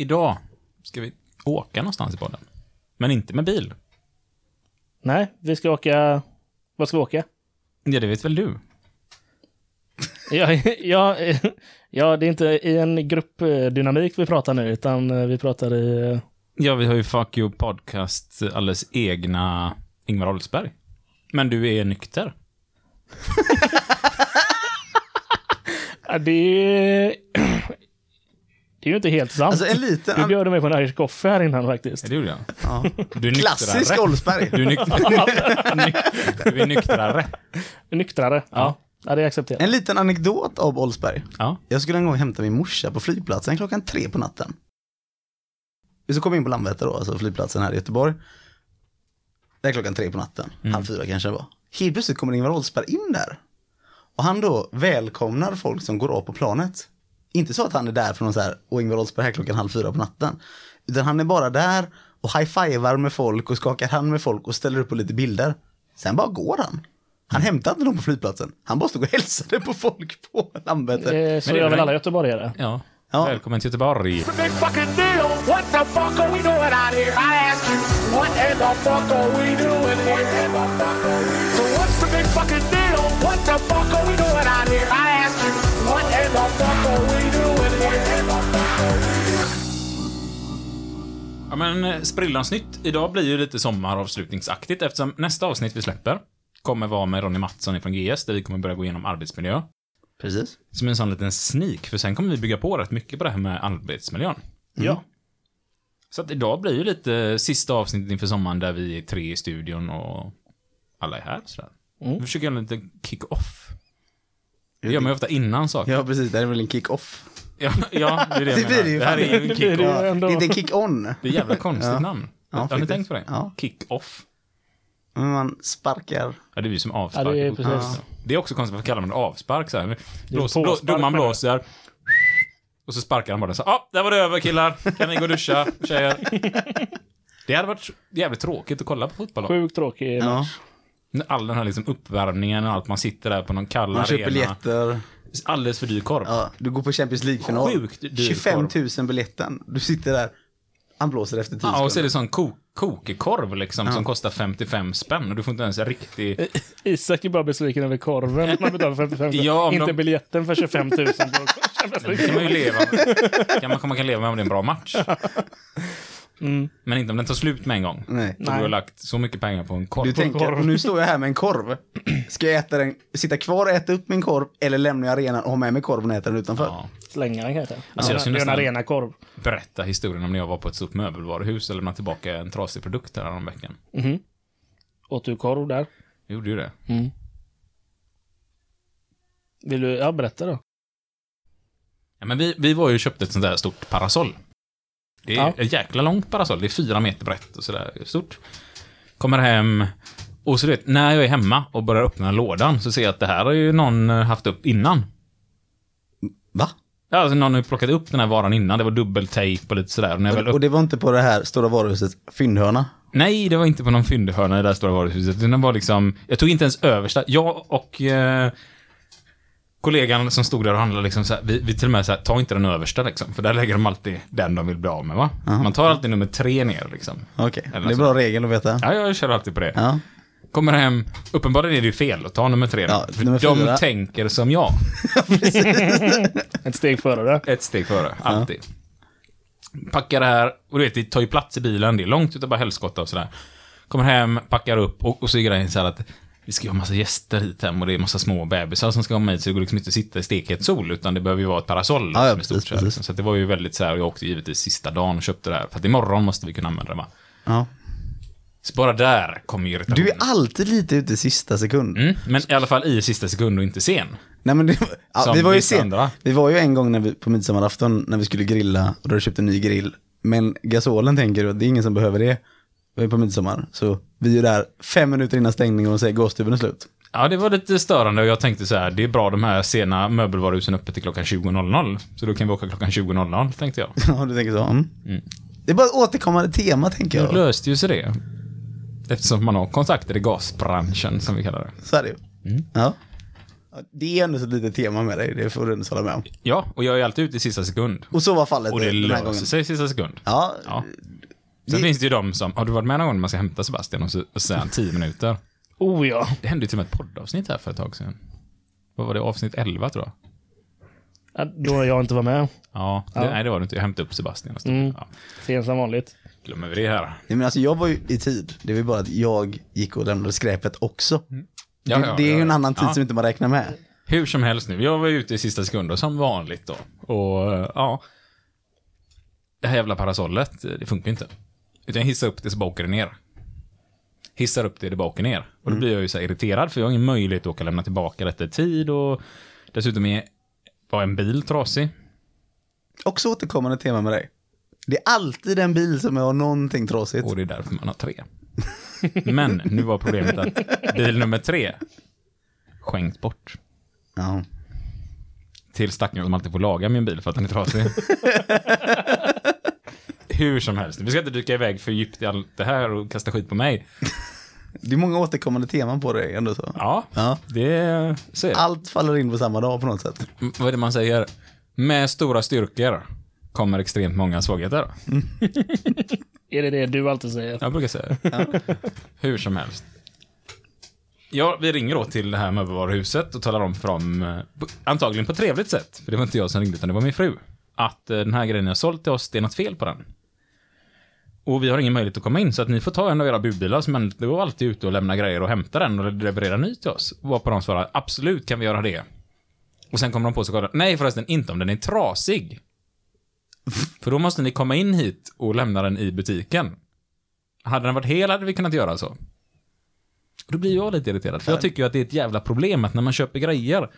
Idag ska vi åka någonstans i podden. Men inte med bil. Nej, vi ska åka... Vad ska vi åka? Ja, det vet väl du? Ja, ja, ja, det är inte i en gruppdynamik vi pratar nu, utan vi pratar i... Ja, vi har ju Fuck You Podcast alldeles egna Ingvar Oldsberg. Men du är nykter. Ja, det är... Det är ju inte helt sant. Alltså en liten... Du bjöd mig på en Irish coffee här innan faktiskt. Ja, det gjorde jag. Ja. Du är Klassisk nyktrare. Oldsberg. Du är, nykter... Ny- du är nyktrare. Nyktrare. Ja. ja, det är accepterat. En liten anekdot av Oldsberg. Ja. Jag skulle en gång hämta min morsa på flygplatsen klockan tre på natten. Vi ska komma in på Landvetter då, alltså flygplatsen här i Göteborg. Det är klockan tre på natten, halv fyra kanske det var. Helt plötsligt kommer Ingvar Oldsberg in där. Och han då välkomnar folk som går av på planet. Inte så att han är där för någon så här, och Ingvar Oldsberg här klockan halv fyra på natten. Utan han är bara där och high-fivar med folk och skakar hand med folk och ställer upp på lite bilder. Sen bara går han. Han hämtar inte någon på flygplatsen. Han bara stod och hälsade på folk på Landvetter. Så gör väl väl- alla göteborgare. Ja. Ja. Välkommen till Göteborg. Ja, men eh, sprillans nytt. Idag blir ju lite sommaravslutningsaktigt eftersom nästa avsnitt vi släpper kommer vara med Ronny Mattsson från GS där vi kommer börja gå igenom arbetsmiljö. Precis. Som en sån liten sneak, för sen kommer vi bygga på rätt mycket på det här med arbetsmiljön. Ja. Så att idag blir ju lite sista avsnittet inför sommaren där vi är tre i studion och alla är här. Sådär. Vi försöker göra en liten kick-off. Det gör man ju ofta innan saker. Ja, precis. Det är väl en kick-off. Ja, ja det är det jag Det blir det ju menar. Det här är ju en Det är det Det är kick-on. Det är jävla konstigt Ja. namn. Ja, Har ni tänkt på det? Ja. Kick-off. Men man sparkar. Ja, det är vi som avspark. Ja, det är precis. Det är också konstigt, varför kallar man det avspark så här? Blås, blås, domaren det. blåser. Och så sparkar han bara så ja, där var det över killar. Kan ni gå och duscha, tjejer? Det hade varit jävligt tråkigt att kolla på fotboll. Sjukt tråkig Ja. match. All den här liksom uppvärmningen och allt, man sitter där på någon kall Man köper arena. biljetter. Alldeles för dyr korv. Ja, du går på Champions League-final. Sjukt dyr 25 korv. 000 biljetten. Du sitter där. Han blåser efter 10 Ja, och så är det sån ko kokekorv liksom, som kostar 55 spänn och du får inte ens en riktig... Isak är bara besviken över korven man betalar för 55 Ja, om Inte de- biljetten för 25 000. Det kan man ju leva med. Kan man, man kan leva med om det är en bra match. Men inte om den tar slut med en gång. Nej. Du har lagt så mycket pengar på en korv. Du tänker, och nu står jag här med en korv. Ska jag äta den, sitta kvar och äta upp min korv eller lämna arenan och ha med mig korven och äta den utanför? Ja. Slänga den kanske. Alltså, jag ja, det är en nästan- arena korv. Berätta historien om när jag var på ett stort möbelvaruhus och lämnade tillbaka en trasig produkt här om veckan. Åt du korv där? Jag gjorde ju det. Vill du? Ja, berätta då. Ja, men vi, vi var ju och köpte ett sånt där stort parasoll. Det är Ja. jäkla långt parasoll. Det är fyra meter brett och sådär stort. Kommer hem och så du vet, när jag är hemma och börjar öppna lådan så ser jag att det här har ju någon eh, haft upp innan. Va? Ja, alltså någon har plockat upp den här varan innan. Det var dubbeltejp och lite sådär. Och när jag väl Och, och det var inte på det här stora varuhuset fyndhörna? Nej, det var inte på någon fyndhörna i det där stora varuhuset. Den var liksom, jag tog inte ens översta. Jag och eh, kollegan som stod där och handlade liksom så här, vi, vi till och med så här, ta inte den översta liksom. För där lägger de alltid den de vill bli av med va? Man tar alltid nummer tre ner liksom. Okej, Eller det är bra regel att veta. Ja, jag kör alltid på det. Ja. Kommer hem, uppenbarligen är det ju fel att ta nummer tre. Ja, för nummer de fyra. tänker som jag. Ett steg före det. Ett steg före, alltid. Packar det här, och du vet, det tar ju plats i bilen, det är långt utav bara helskotta och sådär. Kommer hem, packar upp och, och så är grejen så här att vi ska ju ha massa gäster hit hem och det är massa små bebisar som ska komma hit så det går liksom inte att sitta i stekhet sol utan det behöver ju vara ett parasoll. Ja, liksom, stort precis. Så det var ju väldigt så här, och jag åkte givetvis sista dagen och köpte det här. För att imorgon måste vi kunna använda det va. ja. Så bara där kommer ju irritationen. Du är alltid lite ute i sista sekund. Mm, men i alla fall i sista sekund och inte sen. Nej men det, var- ja, vi var ju sen. andra. Vi var ju en gång när vi, på midsommarafton när vi skulle grilla och då hade köpt en ny grill. Men gasolen tänker du att det är ingen som behöver det. Vi är på midsommar. Så vi är där fem minuter innan stängning och säger gåstuben är slut. Ja, det var lite störande och jag tänkte så här, det är bra de här sena möbelvaruhusen uppe till klockan 20.00. Så då kan vi åka klockan 20.00, tänkte jag. Ja, du tänker så. Mm. Det är bara ett återkommande tema tänker jag. löste ju sig det. Eftersom man har kontakter i gasbranschen, som vi kallar det. Så är det ju. Ja. Det är ändå så ett litet tema med dig, det får du ändå hålla med om. Ja, och jag är alltid ute i sista sekund. Och så var fallet Och det den här gången. löser sig i sista sekund. Ja, Ja. Sen Det- finns det ju de som, har du varit med någon gång när man ska hämta Sebastian och så, och så säger han 10 minuter? Oh ja. Det hände ju till och med ett poddavsnitt här för ett tag sedan. Vad var det, avsnitt 11 tror jag? Ja, Då jag inte var med. Ja, det, Ja. nej det var det inte. Jag hämtade upp Sebastian och stod. Mm. Ja, Sen som vanligt. glömmer vi det här. Nej, men alltså jag var ju i tid. Det var ju bara att jag gick och lämnade skräpet också. Ja, det, ja, det är ju ja. en annan tid Ja. som inte man räknar med. Hur som helst nu, jag var ute i sista sekunder som vanligt då. Och ja, det här jävla parasollet, det funkar inte. Utan jag hissar upp det så bara åker det ner. Hissar upp det, det bara åker ner. Och då blir jag ju så här irriterad för jag har ingen möjlighet att åka och lämna tillbaka detta i tid och dessutom är, var en bil trasig. Också återkommande tema med dig. Det är alltid en bil som har någonting trasigt. Och det är därför man har tre. Men nu var problemet att bil nummer tre skänkt bort. Ja. Till stackaren som alltid får laga min bil för att den är trasig. Hur som helst, vi ska inte dyka iväg för djupt i allt det här och kasta skit på mig. Det är många återkommande teman på dig ändå så. Ja, Ja. det det. Allt faller in på samma dag på något sätt. M- Vad är det man säger? Med stora styrkor kommer extremt många svagheter. Är det det du alltid säger? Jag brukar säga Hur som helst. Ja, vi ringer då till det här möbelvaruhuset och talar om för dem, eh, antagligen på ett trevligt sätt, för det var inte jag som ringde utan det var min fru, att eh, den här grejen jag har sålt till oss, det är något fel på den. Och vi har ingen möjlighet att komma in, så att ni får ta en av era budbilar som går alltid ute och lämna grejer och hämta den och leverera ny till oss. Varpå de svarar, absolut kan vi göra det. Och sen kommer de på sig och nej förresten, inte om den är trasig. För då måste ni komma in hit och lämna den i butiken. Hade den varit hel hade vi kunnat göra så. Då blir jag lite irriterad, för jag tycker ju att det är ett jävla problem att när man köper grejer,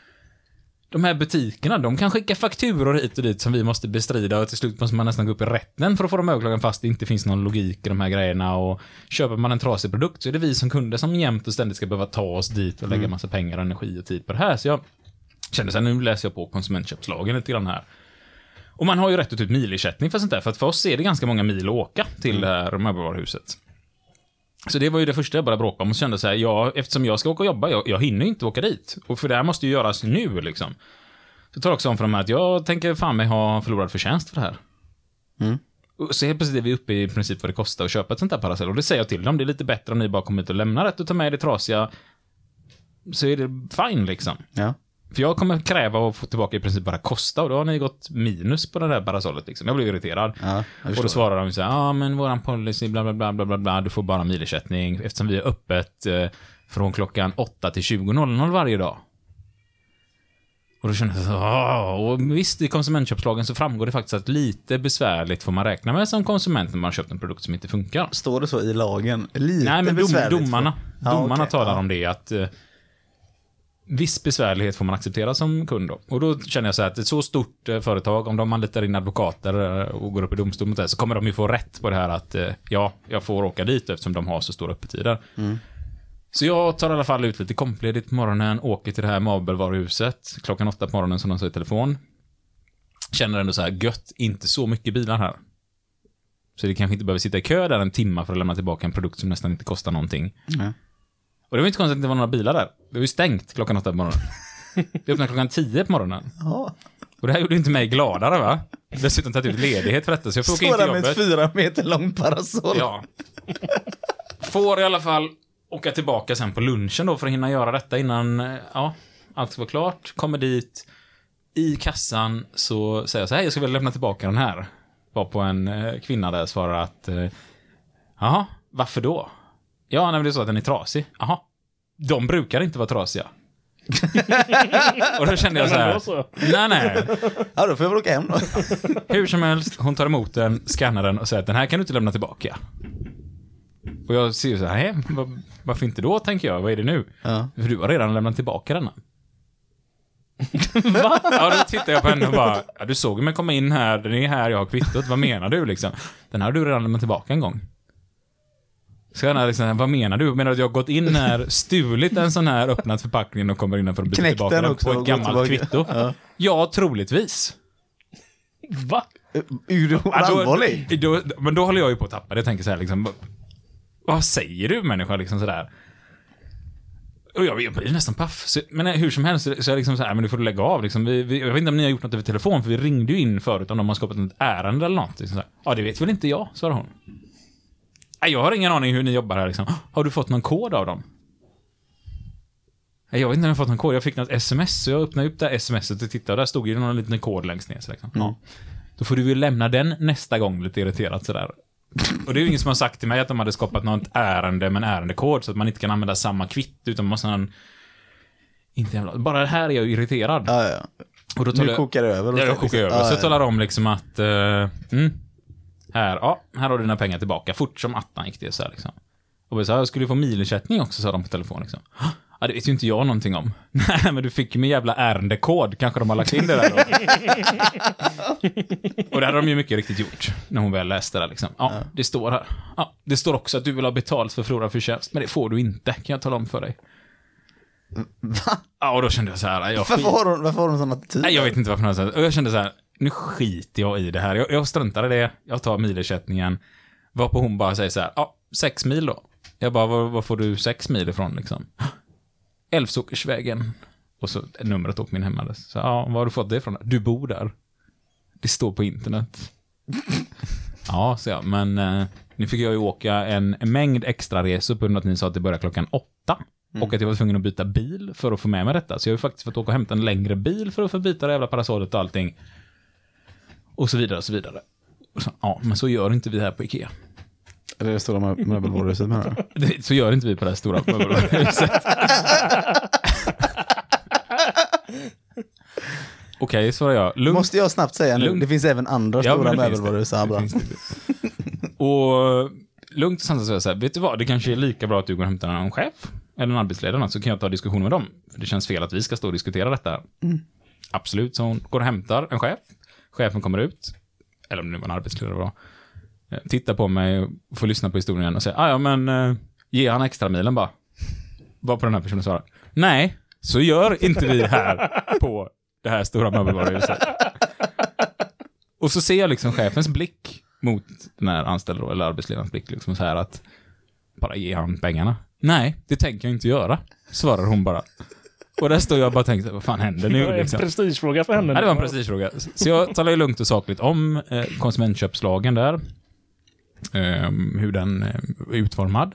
de här butikerna, de kan skicka fakturor hit och dit som vi måste bestrida och till slut måste man nästan gå upp i rätten för att få dem överklagade fast det inte finns någon logik i de här grejerna och köper man en trasig produkt så är det vi som kunder som jämt och ständigt ska behöva ta oss dit och lägga massa pengar, energi och tid på det här. Så jag kände sen nu läser jag på konsumentköpslagen lite grann här. Och man har ju rätt att ta ut milersättning för sånt där, för att för oss är det ganska många mil att åka till det här möbelvaruhuset. Så det var ju det första jag började bråka om och kände så här, ja, eftersom jag ska åka och jobba, jag, jag hinner inte åka dit. Och för det här måste ju göras nu liksom. Så tar jag också om för dem här att jag tänker fan mig ha förlorad förtjänst för det här. Mm. Och så helt plötsligt är vi uppe i princip vad det kostar att köpa ett sånt här parasoll. Och det säger jag till dem, det är lite bättre om ni bara kommer hit och lämnar rätt och tar med det trasiga. Så är det fine liksom. Ja. För jag kommer kräva att få tillbaka i princip bara kosta och då har ni gått minus på det där parasollet liksom. Jag blir irriterad. Ja, jag och då svarar de så här, ja ah, men våran policy bla bla bla bla bla bla, du får bara milersättning eftersom vi är öppet eh, från klockan 8 till 20.00 varje dag. Och då känner jag så ah, och visst i konsumentköpslagen så framgår det faktiskt att lite besvärligt får man räkna med som konsument när man har köpt en produkt som inte funkar. Står det så i lagen? Lite Nej, men dom, besvärligt domarna, domarna okej, talar ja. om det, att eh, viss besvärlighet får man acceptera som kund då. Och då känner jag så här att ett så stort eh, företag, om de anlitar in advokater eh, och går upp i domstol mot det, så kommer de ju få rätt på det här att eh, ja, jag får åka dit eftersom de har så stora öppettider. Mm. Så jag tar i alla fall ut lite kompledigt på morgonen, åker till det här möbelvaruhuset klockan åtta på morgonen som de sa i telefon. Känner ändå så här, gött, inte så mycket bilar här. Så det kanske inte behöver sitta i kö där en timma för att lämna tillbaka en produkt som nästan inte kostar någonting. Ja. Och det var inte konstigt att det var några bilar där. Det var ju stängt klockan åtta på morgonen. Vi öppnade klockan tio på morgonen. Ja. Och det här gjorde inte mig gladare va? Dessutom tagit ut ledighet för detta, så jag får åka in till där med ett jobbet. fyra meter långt parasoll. Ja. Får i alla fall åka tillbaka sen på lunchen då för att hinna göra detta innan, eh, ja, allt ska vara klart. Kommer dit. I kassan så säger jag så här, jag skulle vilja lämna tillbaka den här. Var på en eh, kvinna där svarar att, eh, jaha, varför då? Ja, nej, men det är så att den är trasig. Jaha. De brukar inte vara trasiga. och då kände jag så här, nej, nej. Ja, då får jag väl åka hem då. Hur som helst, hon tar emot den, skannar den och säger att den här kan du inte lämna tillbaka. Och jag ser så här, "Hä? Var, varför inte då, tänker jag. Vad är det nu? Ja. För du har redan lämnat tillbaka denna. Va? Ja, då tittar jag på henne och bara, ja, du såg mig komma in här, den är här, jag har kvittot, vad menar du liksom? Den här har du redan lämnat tillbaka en gång. Så jag är liksom, vad menar du? Menar du att jag har gått in här, stulit en sån här, öppnat förpackningen och kommer in för att byta tillbaka den på ett gammalt tillbaka. kvitto? Ja. Ja, troligtvis. Va? Är hon Ja, då- allvarlig? Då, men då håller jag ju på att tappa det. Jag tänker så här liksom, vad- säger du människa liksom sådär? Och jag, jag blir nästan paff. Så, men hur som helst så så är jag liksom så här, men du får lägga av liksom. Vi, vi, jag vet inte om ni har gjort något över telefon, för vi ringde ju in förut om de har skapat ett ärende eller något. Liksom så här. Ja, det vet väl inte jag, svarar hon. Nej, jag har ingen aning hur ni jobbar här liksom. Har du fått någon kod av dem? Nej, jag vet inte om jag har fått någon kod. Jag fick något sms, så jag öppnade upp det här smset och tittade och där stod ju någon liten kod längst ner. Så liksom. ja. Då får du ju lämna den nästa gång lite irriterat sådär. Och det är ju ingen som har sagt till mig att de hade skapat något ärende med en ärendekod så att man inte kan använda samma kvitt utan man måste ha en... Inte jävla... Bara det här är jag irriterad. Ja, ja. Och då Nu talar jag... kokar det över. Ja, jag kokar över. Ja, så ja. jag talar om liksom att... eh, mm, här, ja, här har du dina pengar tillbaka. Fort som attan gick det så här liksom. Och vi sa, jag skulle få milersättning också, sa de på telefon liksom. Ja, det vet ju inte jag någonting om. Nej, men du fick ju min jävla ärendekod. Kanske de har lagt in det där då. och det hade de ju mycket riktigt gjort. När hon väl läste det liksom. Ja, det står här. Ja, det står också att du vill ha betalt för förlorad förtjänst. Men det får du inte, kan jag tala om för dig. Va? Ja, och då kände jag så här, jag Varför har hon, varför har hon sån attityd? Nej, jag vet inte varför något sätt. Och jag kände så här, nu skiter jag i det här. Jag, jag struntar i det, jag tar milersättningen. Varpå hon bara säger så här, ja, sex mil då. Jag bara, var, var får du sex mil ifrån liksom? Älvsåkersvägen. Och så numret på min hemadress. Så, ja, var har du fått det ifrån? Du bor där. Det står på internet. ja, så jag, men eh, nu fick jag ju åka en, mängd extra resor på grund av att ni sa att det börjar klockan åtta. Och att jag var tvungen att byta bil för att få med mig detta. Så jag har ju faktiskt fått åka och hämta en längre bil för att få byta det jävla parasollet och allting. Och så vidare och så vidare. Och så, ja, men så gör inte vi här på Ikea. Är det stora mö- möbelvaruhuset menar du? Så gör inte vi på det här stora möbelvaruhuset. Okej, svarar jag. Lugnt. Måste jag snabbt säga nu, det finns även andra Ja, stora möbelvaruhus. Och lugnt och sansat säga så här, vet du vad, det kanske är lika bra att du går och hämtar en chef eller en arbetsledare så kan jag ta diskussion med dem. För det känns fel att vi ska stå och diskutera detta. Absolut, så hon går och hämtar en chef. Chefen kommer ut, eller om det nu var en arbetsledare var, eh, tittar på mig och får lyssna på historien och säger, ah, ja men eh, ge han extra milen bara. Vad på den här personen svarar, nej, så gör inte vi här på det här stora möbelvaruhuset. Och så ser jag liksom chefens blick mot den här anställda då, eller arbetsledarens blick, liksom så här att bara ge han pengarna. Nej, det tänker jag inte göra, svarar hon bara. Och där står jag och bara tänkte, vad fan händer Det nu var en liksom? prestigefråga för henne. Nej, det var en prestigefråga. Så jag talar ju lugnt och sakligt om eh, konsumentköpslagen där. Ehm, hur den eh, är utformad.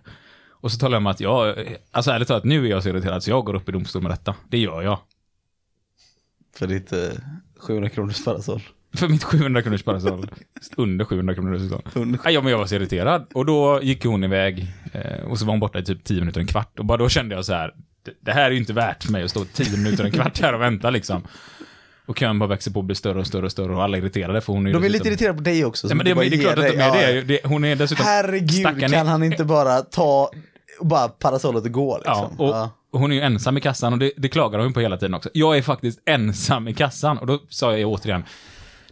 Och så talar jag om att jag, eh, alltså ärligt talat, nu är jag så irriterad så jag går upp i domstol med detta. Det gör jag. För ditt eh, 700 kronors parasoll. För mitt 700 kronors parasoll. Under 700 kronor dessutom. Under- Nej, ja, men jag var så irriterad. Och då gick hon iväg. Eh, och så var hon borta i typ 10 minuter, en kvart. Och bara då kände jag så här. Det, här är ju inte värt för mig att stå 10 minuter, en kvart här och vänta liksom. Och kön bara växer på och blir större och större och större och alla är irriterade för hon är ju De är dessutom- lite irriterade på dig också. Ja, men det, det är klart att de är ja, det. Hon är dessutom... Herregud, kan han inte bara ta bara parasollet och gå Ja, liksom? och Ja. hon är ju ensam i kassan och det, det klagar hon på hela tiden också. Jag är faktiskt ensam i kassan och då sa jag återigen,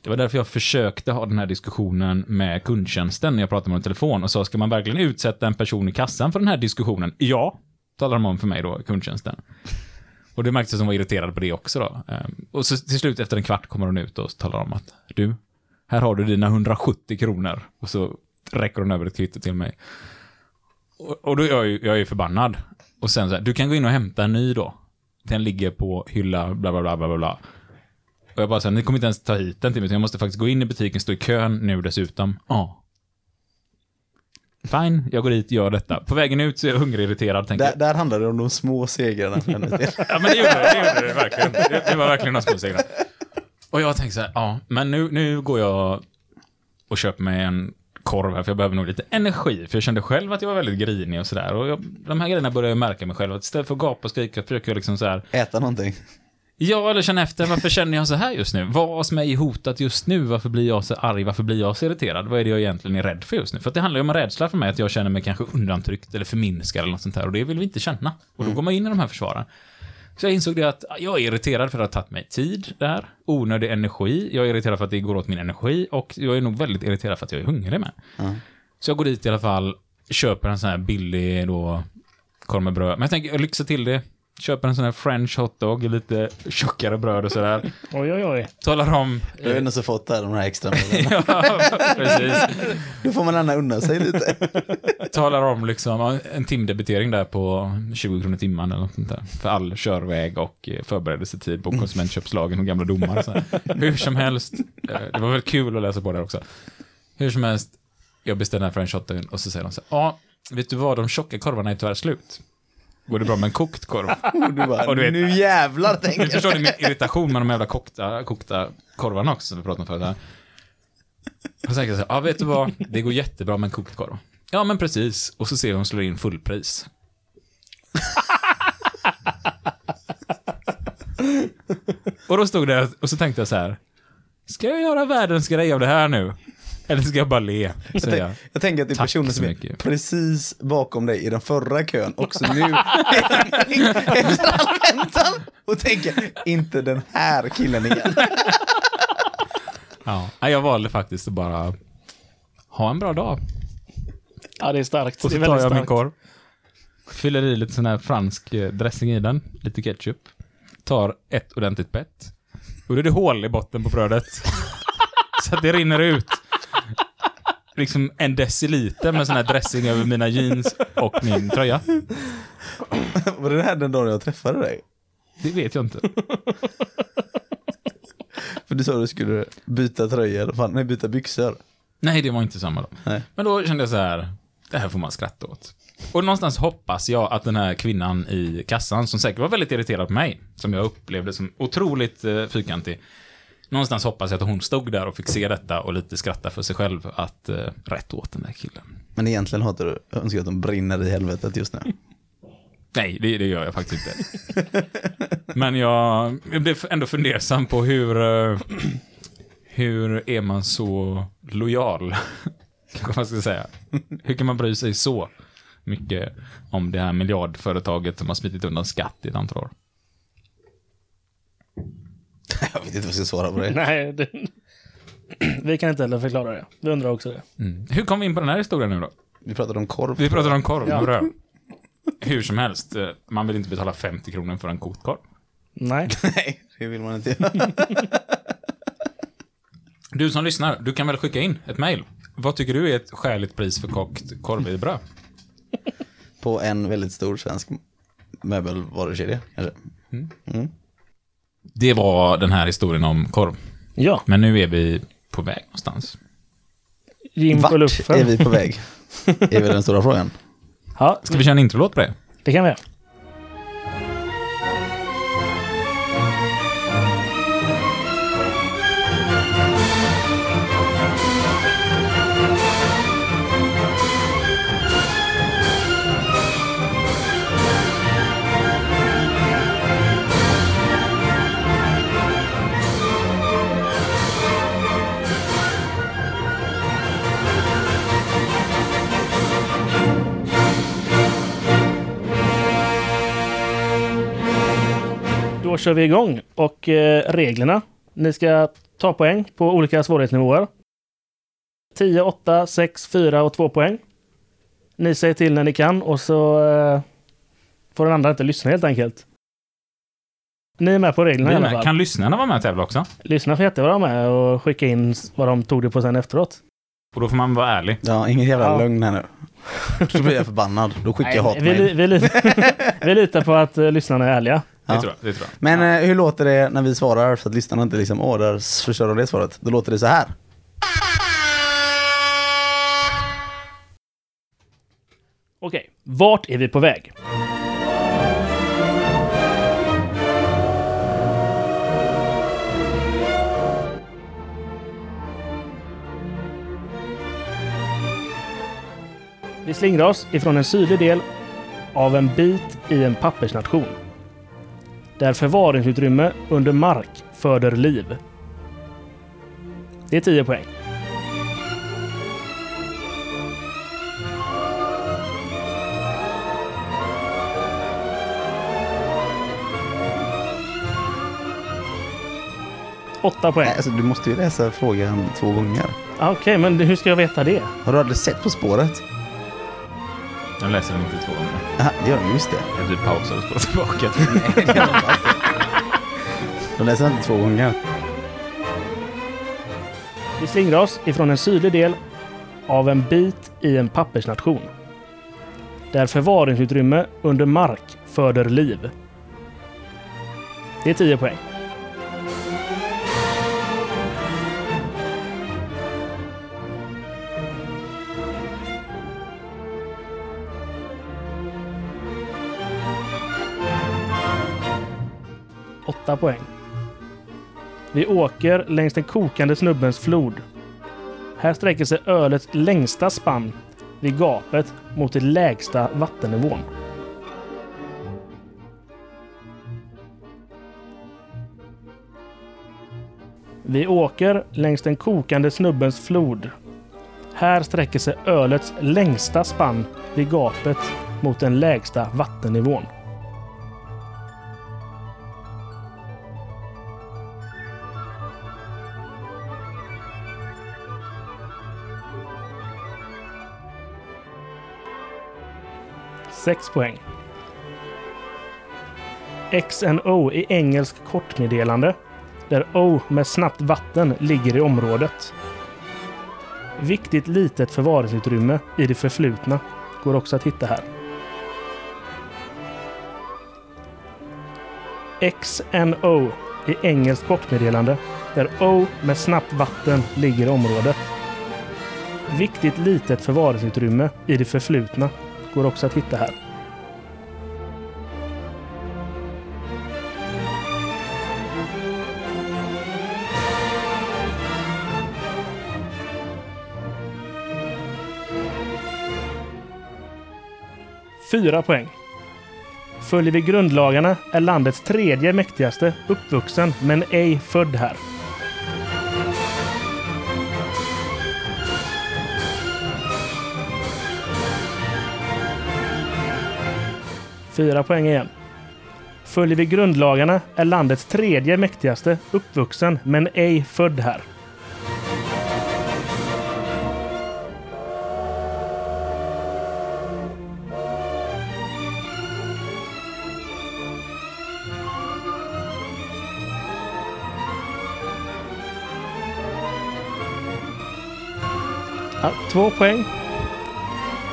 det var därför jag försökte ha den här diskussionen med kundtjänsten när jag pratade med dem i telefon och sa, ska man verkligen utsätta en person i kassan för den här diskussionen? Ja, talar de om för mig då, kundtjänsten. Och det märktes att hon var irriterad på det också då. Ehm, och så till slut efter en kvart kommer hon ut och talar om att, du, här har du dina 170 kronor. Och så räcker hon över ett kvitto till mig. Och, och då är jag ju, jag är förbannad. Och sen så här, du kan gå in och hämta en ny då. Den ligger på hylla, bla bla bla bla bla, bla. Och jag bara så här, ni kommer inte ens ta hit den till mig, utan jag måste faktiskt gå in i butiken, stå i kön nu dessutom. Ja. Fine, jag går dit, gör detta. På vägen ut så är jag hungrig irriterad, tänker Där, där handlar det om de små segrarna. Ja, men det gjorde det, det, gjorde det verkligen. Det, det var verkligen något småsegrar. Och jag tänkte så här, ja, men nu, nu går jag och köper mig en korv här, för jag behöver nog lite energi. För jag kände själv att jag var väldigt grinig och sådär. Och jag, de här grejerna började jag märka mig själv. Att istället för att gapa och skrika försöker jag liksom så här, Äta någonting. Ja, eller känna efter, varför känner jag så här just nu? Vad hos mig är hotat just nu? Varför blir jag så arg? Varför blir jag så irriterad? Vad är det jag egentligen är rädd för just nu? För det handlar ju om en rädsla för mig, att jag känner mig kanske undantryckt eller förminskad eller något sånt här. Och det vill vi inte känna. Och då går man in i de här försvaren. Så jag insåg det att jag är irriterad för att det har tagit mig tid där, onödig energi, jag är irriterad för att det går åt min energi och jag är nog väldigt irriterad för att jag är hungrig med. Ja. Så jag går dit i alla fall, köper en sån här billig då, korv med bröd. Men jag tänker, jag lyxar till det, köper en sån här french hotdog, lite tjockare bröd och sådär. Oj, oj, oj. Talar om... Du har ju ändå så fått där, de här extra ja, precis. Då får man gärna unna sig lite. Talar om liksom en timdebitering där på 20 kronor timman eller något sånt där. För all körväg och förberedelsetid på konsumentköpslagen och gamla domar. och Så här. Hur som helst, eh, det var väl kul att läsa på det också. Hur som helst, jag beställer den här french hotdogen och så säger de så här, ja, vet du vad, de tjocka korvarna är tyvärr slut. Går det bra med en kokt korv? Och du bara, Och du vet- nu jävlar tänker jag. förstår ni min irritation med de jävla kokta, kokta korvarna också, som vi pratade om förut. Och tänker jag så ja vet du vad, det går jättebra med en kokt korv. Ja men precis, och så ser vi hon slår in fullpris. och då stod det, och så tänkte jag så här, ska jag göra världens grej av det här nu? Eller ska jag bara le? Jag, Jag tänker att det är personer som är precis bakom dig i den förra kön också nu. efter all väntan. Och tänker, inte den här killen igen. ja. Jag valde faktiskt att bara ha en bra dag. Ja, det är starkt. Och så tar jag min starkt. korv. Fyller i lite sån här fransk eh, dressing i den. Lite ketchup. Tar ett ordentligt bett. Och då är det hål i botten på brödet. så att det rinner ut. Liksom en deciliter med sån här dressing över mina jeans och min tröja. Var det här den dagen jag träffade dig? Det vet jag inte. För du sa att du skulle byta tröja, eller fan, nej byta byxor. Nej, det var inte samma dag. Nej. Men då kände jag så här, det här får man skratta åt. Och någonstans hoppas jag att den här kvinnan i kassan, som säkert var väldigt irriterad på mig, som jag upplevde som otroligt eh, fyrkantig, någonstans hoppas jag att hon stod där och fick se detta och lite skratta för sig själv, att eh, rätt åt den där killen. Men egentligen hatar du, önskar att de brinner i helvetet just nu. Nej, det, det gör jag faktiskt inte. Men jag, jag blev ändå fundersam på hur, eh, hur är man så lojal? Kanske man ska säga. Hur kan man bry sig så mycket om det här miljardföretaget som har smitit undan skatt i ett antal år? Jag vet inte vad jag ska svara på det. Nej, det... vi kan inte heller förklara det. Vi undrar också det. Mm. Hur kom vi in på den här historien nu då? Vi pratade om korv. Vi pratade om korv Ja. och bröd. Hur som helst, eh, man vill inte betala 50 kronor för en kokt korv. Nej. Nej, det vill man inte göra. Du som lyssnar, du kan väl skicka in ett mejl. Vad tycker du är ett skäligt pris för kokt korv i bröd? På en väldigt stor svensk möbelvarukedja, kanske. Det var den här historien om korv. Ja, Men nu är vi på väg någonstans. Jim på Vart är vi på väg? är väl den stora frågan. Ja, Ska vi köra en introlåt på det? det kan vi göra. Då kör vi igång. Och eh, reglerna. Ni ska ta poäng på olika svårighetsnivåer. 10, 8, 6, 4 och 2 poäng. Ni säger till när ni kan och så eh, får den andra inte lyssna helt enkelt. Ni är med på reglerna i alla fall. Kan lyssnarna vara med och tävla också? Lyssna får jättebra med och skicka in vad de tog det på sen efteråt. Och då får man vara ärlig. Ja, ingen jävla Ja. lögn här nu. Då blir jag förbannad. Då skickar jag Nej, vi, hatmejl. vi, vi, vi litar på att eh, lyssnarna är ärliga. Det Ja. tror jag. Det tror jag. Men eh, hur låter det när vi svarar så att lyssnarna inte liksom, åh, där förstör de det svaret. Då låter det så här. Okej, vart är vi på väg? Vi slingrar oss ifrån en sydlig del av en bit i en pappersnation. Där förvaringsutrymme under mark föder liv. Det är 10 poäng. Åtta poäng. Alltså, du måste ju läsa frågan två gånger. Ah, Okej, men hur ska jag veta det? Har du aldrig sett På spåret? Jag läser den inte två gånger. Aha, det gör de ju visst det. Jag blir pausad och spolar tillbaka. Nej, det gör de det. De läser inte två gånger. Vi slingrar oss ifrån en sydlig del av en bit i en pappersnation. Där förvaringsutrymme under mark föder liv. Det är 10 poäng. 8 poäng. Vi åker längs den kokande snubbens flod. Här sträcker sig ölets längsta spann vid gapet mot den lägsta vattennivån. Vi åker längs den kokande snubbens flod. Här sträcker sig ölets längsta spann vid gapet mot den lägsta vattennivån. 6 poäng. XNO i engelsk kortmeddelande där O med snabbt vatten ligger i området. Viktigt litet förvaringsutrymme i det förflutna går också att hitta här. XNO i engelskt kortmeddelande där O med snabbt vatten ligger i området. Viktigt litet förvaringsutrymme i det förflutna går också att hitta här. Fyra poäng. Följer vi grundlagarna är landets tredje mäktigaste uppvuxen men ej född här. Fyra poäng igen. Följer vi grundlagarna är landets tredje mäktigaste uppvuxen men ej född här. Ja, två poäng.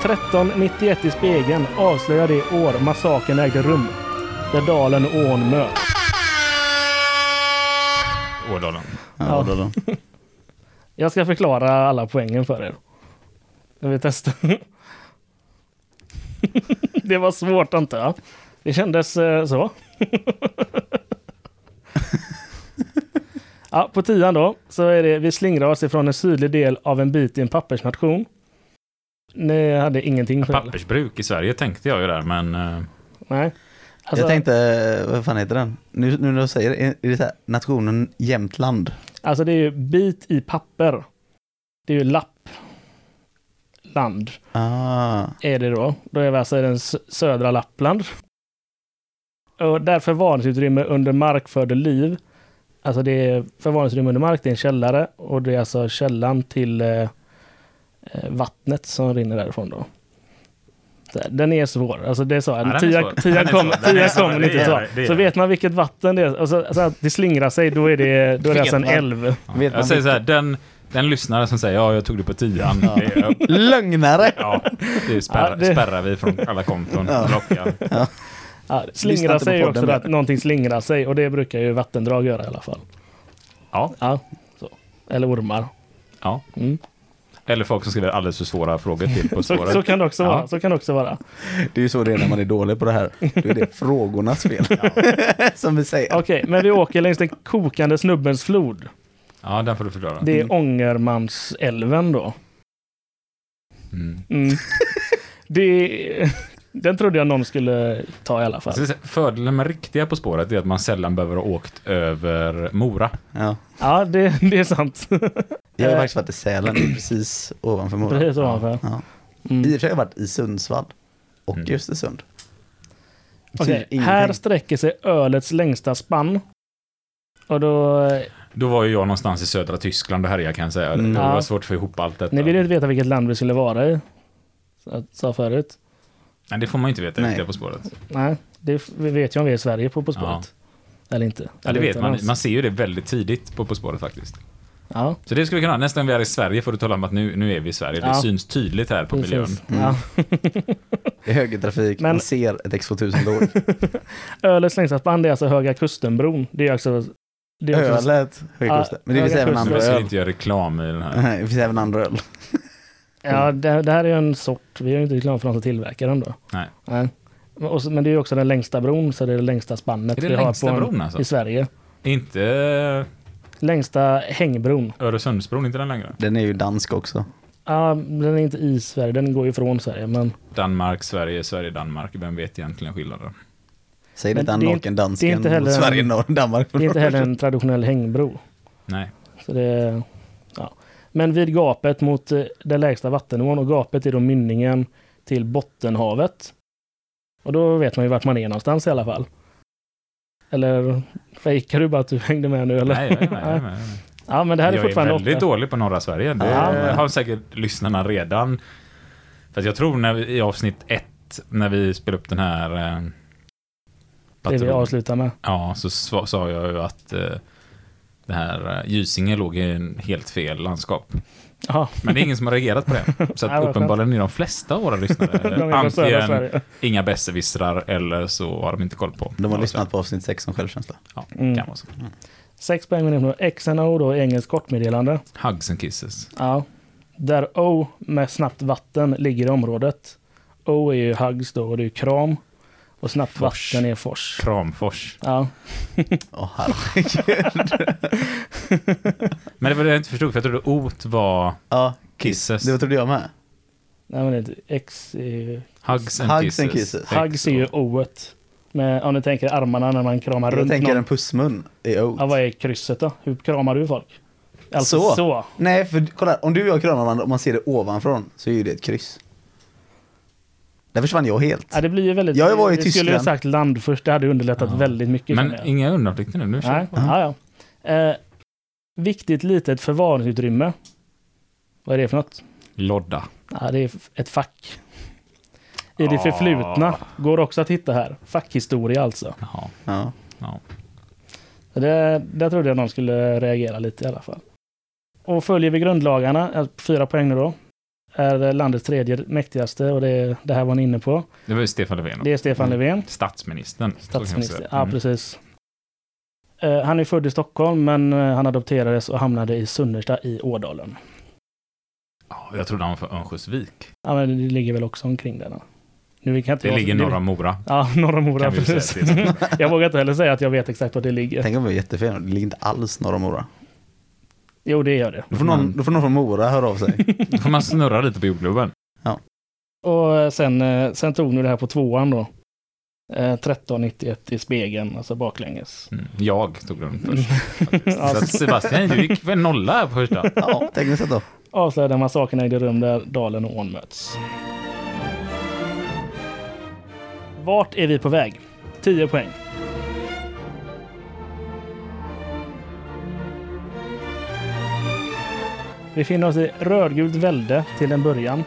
1391 i spegeln avslöjar det år massakern ägde rum. Där dalen och ån möts. Ådalen. Ja, då. Jag ska förklara alla poängen för er. Jag vill testa. det var svårt antar jag. Det kändes eh, så. ja, på tian då så är det vi slingrar oss ifrån en sydlig del av en bit i en pappersnation. Ni hade ingenting för det? Pappersbruk i Sverige tänkte jag ju där, men... eh, Nej. Alltså, Jag tänkte, vad fan heter den? Nu, nu när du säger det, är det så här, nationen Jämtland? alltså det är ju bit i papper. Det är ju lapp. Land Ah, är det då. Då är vi alltså i den södra Lappland. Och där förvaringsutrymme under mark föder liv. Alltså det är förvaringsutrymme under mark, det är en källare och det är alltså källan till eh, eh, vattnet som rinner därifrån då. Den är svår. Alltså det är så. är tia är kom, tia kommer inte är så. vet man vilket vatten det är. Och så, så att det slingrar sig, då är det, då är det alltså en älv. man Jag säger så här, den, den lyssnare som säger ja, jag tog det på tian. Ja. Det, är- Lögnare! ja, det, spärrar, Ja, det- spärrar vi från alla konton. Ja. Ja, Lyssna slingra sig också mer. att någonting slingrar sig och det brukar ju vattendrag göra i alla fall. Ja, Ja, så. Eller ormar. ja. Mm. Eller folk som skriver alldeles för svåra frågor till på Så, spåret. så kan det också Ja. vara. Så kan det också vara. Det är ju så det är när man är dålig på det här. Då är det frågornas fel. Som vi säger. Okej, men vi åker längs den kokande snubbens flod. Ja, den får du förklara. Det är Mm. Ångermansälven då. Mm. Mm. det, den trodde jag någon skulle ta i alla fall. Säga, Fördelen med riktiga På spåret är att man sällan behöver ha åkt över Mora. Ja. Ja, det, det är sant. Jag har Eh. faktiskt varit i Sälen, precis ovanför Mora. Precis ovanför. Ja. Mm. I och för sig har jag varit i Sundsvall och Mm. i Östersund. Ingenting. här sträcker sig ölets längsta spann. Och då, Då var ju jag någonstans i södra Tyskland och härjade kan jag säga. Mm. Det var Ja. svårt att få ihop allt detta. ni vill ju inte veta vilket land vi skulle vara i. Så jag sa förut. Nej, det får man ju inte veta Nej. riktigt På spåret. Nej, det vet ju om vi är i Sverige på På spåret. Eller inte. Ja, det vet man. Man ser ju det väldigt tidigt på På spåret faktiskt. Ja, Så det skulle vi kunna ha. Nästa gång vi är i Sverige får du tala om att nu, nu är vi i Sverige. Det Ja. syns tydligt här på miljön. precis. Mm. Ja. Det är högertrafik, Men- man ser ett X2000-tåg. Ölets längsta spann är alltså Höga Kustenbron. Det är alltså... Det är också Ölet, Höga Ja, Kusten. Men det finns även andra Jag ska öl. inte göra reklam i den här. Nej, Det finns även andra öl. Ja, det, det här är ju en sort. Vi är ju inte reklam för någon som tillverkar den då. Nej. Nej. Men, det är ju också den längsta bron, så det är det längsta spannet Är det vi längsta har på en, bron alltså? i Sverige. Inte Längsta hängbron. Öresundsbron, inte den längre? Den är ju dansk också. Ja, den är inte i Sverige, den går ju från Sverige. Men Danmark, Sverige, Sverige, Danmark. Vem vet egentligen skillnaden? Säg det det är dansken inte heller mot en- Sverige, Norr, Danmark. det är inte heller en traditionell hängbro. Nej. Så det, ja. Men vid gapet mot eh, den lägsta vattennivån och gapet är då mynningen till Bottenhavet. Och då vet man ju vart man är någonstans i alla fall. Eller fejkar du bara att du hängde med nu eller? Nej, jag är med. Jag är med. Ja, men det här är jag är fortfarande väldigt åtta. dålig på norra Sverige. Det Ja, men- har säkert lyssnarna redan. För jag tror när vi, i avsnitt ett, när vi spelade upp den här... Eh, Det vi avslutar med. Ja, så sa jag ju att eh, det här eh, Gysinge låg i en helt fel landskap. Ja, Men det är ingen som har reagerat på det. Så att uppenbarligen är de flesta av våra lyssnare antingen inga besserwissrar eller så har de inte koll på. De har lyssnat på avsnitt 6 om självkänsla. Ja, Mm. kan vara så. Sex poäng med det. XNO då, engelskt kortmeddelande. Hugs and kisses. Ja. Där O med snabbt vatten ligger i området. O är ju hugs då och det är kram. Och snabbt Fors. vatten är fors. Kramfors. Ja. Åh herregud. Men det var det jag inte förstod, för jag trodde ot var ja, kisses. det trodde jag med. Nej men det är inte- X är ju... Hugs and Hugs kisses. and kisses. Hugs är ju O-et. Med, om ni tänker armarna när man kramar Jag runt tänker någon. en pussmun i oat. Ja, vad är krysset då? Hur kramar du folk? Alltså Så. så. Nej, för kolla, om du och jag kramar varandra och man ser det ovanifrån så är ju det ett kryss. Där försvann jag helt. Ja, det blir ju väldigt... Jag var i vi skulle ju Tyskland. sagt land först. Det hade underlättat Ja. väldigt mycket. Men inga undanflykter nu, nu kör ja, ja. Eh, viktigt litet förvaringsutrymme. Vad är det för något? Lodda. Ja, det är ett fack. I det förflutna går också att hitta här. Fackhistoria alltså. Jaha. Ja. Ja. Det, där trodde jag någon skulle reagera lite i alla fall. Och följer vi grundlagarna, eh, fyra poäng nu då, är landets tredje mäktigaste och det, det här var ni inne på. Det var ju Stefan Löfven. Det är Stefan Löfven, Statsministern. statsminister. Ja, Mm. precis. Eh, han är född i Stockholm, men eh, han adopterades och hamnade i Sunnersta i Ådalen. Ja, jag trodde han var från Örnsköldsvik. Ja, men det ligger väl också omkring där. då. Nu kan inte Det jag- ligger norra Mora. Ja, norra Mora, precis. jag vågar inte heller säga att jag vet exakt var det ligger. Tänk om vi är jättefel. Det ligger inte alls norr om Mora. Jo, det gör det. Då får, någon, då får någon från Mora höra av sig. Då får man snurra lite på jordgloben. Och eh, sen, eh, sen tog ni det här på tvåan då. Eh, 1391 i spegeln, alltså baklänges. Mm. Jag tog den först. Ja, Så att Sebastian, du gick väl nolla här på första? Ja, tekniskt sett då. avslöjade massakern ägde rum där dalen och ån möts. Vart är vi på väg? 10 poäng. Vi finner oss i rödgult välde till en början.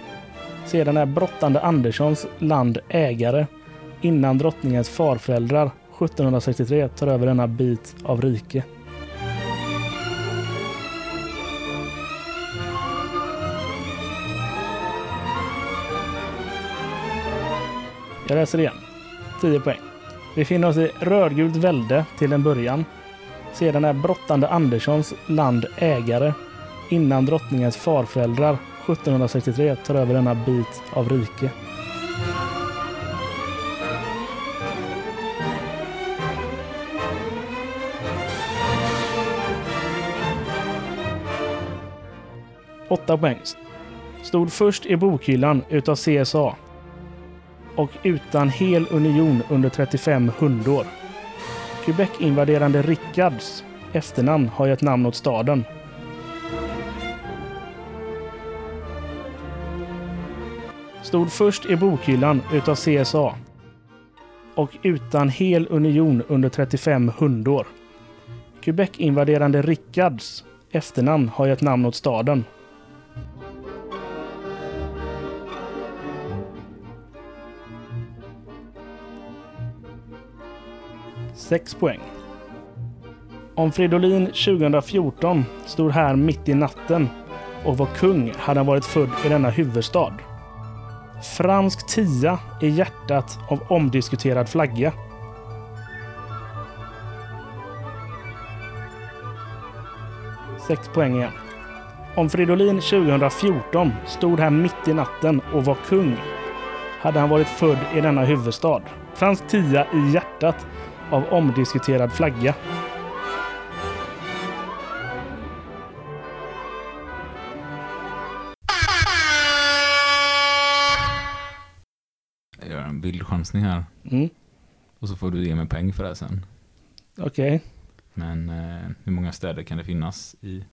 Sedan är brottande Anderssons land ägare innan drottningens farföräldrar 1763 tar över denna bit av rike. Jag läser igen. 10 poäng. Vi finner oss i rödgult välde till en början. Sedan är brottande Anderssons land ägare innan drottningens farföräldrar 1763 tar över denna bit av rike. Åtta poäng. Stod först i bokhyllan utav CSA och utan hel union under 35 hundår. Quebec-invaderande Rickards efternamn har gett namn åt staden. stod först i bokhyllan utav CSA och utan hel union under 35 hundår. Quebec-invaderande Rickards efternamn har gett namn åt staden. Sex poäng. Om Fridolin 2014 stod här mitt i natten och var kung hade han varit född i denna huvudstad. Fransk tia i hjärtat av omdiskuterad flagga. Sex poäng igen. Om Fridolin 2014 stod här mitt i natten och var kung hade han varit född i denna huvudstad. Fransk tia i hjärtat av omdiskuterad flagga. En bildchansning här. Mm. Och så får du ge mig poäng för det sen. Okej. Men eh, hur många städer kan det finnas i?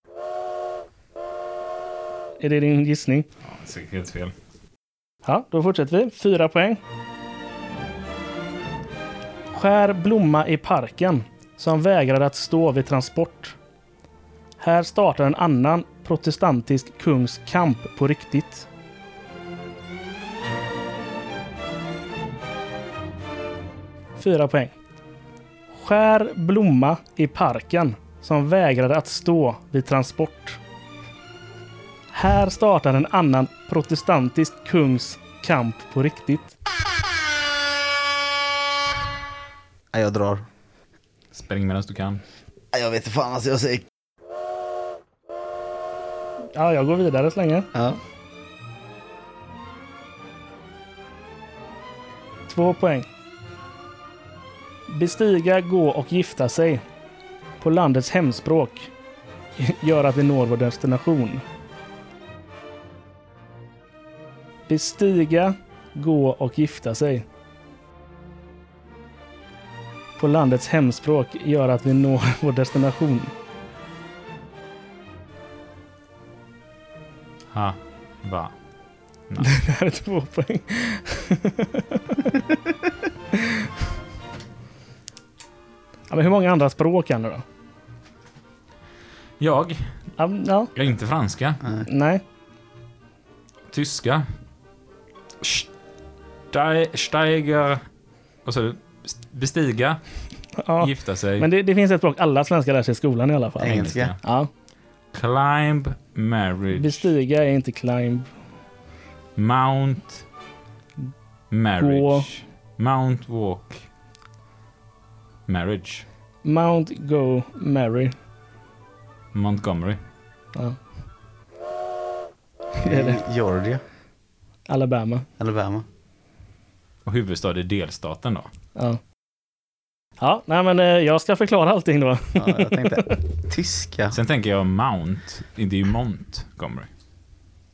Är det din gissning? Ja, det är säkert helt fel. Ja, då fortsätter vi. Fyra poäng. Skär blomma i parken som vägrade att stå vid transport. Här startar en annan protestantisk kungs kamp på riktigt. Fyra poäng. Skär blomma i parken som vägrade att stå vid transport. Här startar en annan protestantisk kungs kamp på riktigt. Nej, jag drar. Spring medan du kan. Nej, jag vet inte fan, alltså jag säger... Ja, jag går vidare så länge. Ja. Två poäng. Bestiga, gå och gifta sig på landets hemspråk gör att vi når vår destination. Bestiga, gå och gifta sig på landets hemspråk gör att vi når vår destination. Ha. Va. Det här är två poäng. Ja, men hur många andra språk kan du då? Jag? Ja, ja, Jag är inte franska. nej. Tyska. Ste- Steiger. Vad sa du? Bestiga. Ja. Gifta sig. Men det, det finns ett språk alla svenskar lär sig i skolan i alla fall. Engelska. Ja. Climb. Marriage. Bestiga är inte climb. Mount. Marriage. Mount walk. Marriage. Mount, go, marry. Montgomery. Ja. Det är det. Georgia. Alabama. Alabama. Och huvudstad i delstaten då. Ja. Ja, nej men eh, jag ska förklara allting då. Ja, jag tänkte tyska. Sen tänker jag Mount. Det är ju Montgomery.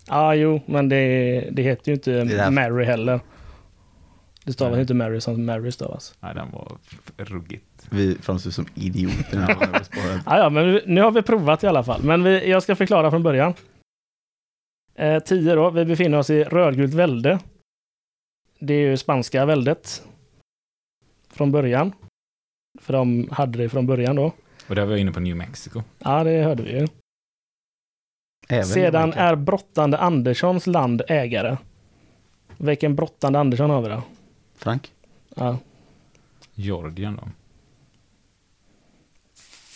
Ja, jo, men det, det heter ju inte Det är- Mary heller. Det stavas ju inte Mary som Mary stavas. Nej, den var ruggigt. Vi framstår som idioter när vi spåret. Ja, ja, men nu har vi provat i alla fall. Men vi, jag ska förklara från början. Eh, 10 då. Vi befinner oss i rödgult välde. Det är ju spanska väldet. Från början. För de hade det från början då. Och där var jag inne på New Mexico. Ja, det hörde vi ju. Även Sedan är Brottande Anderssons land ägare. Vilken Brottande Andersson har vi då? Frank. Ja, Georgien då.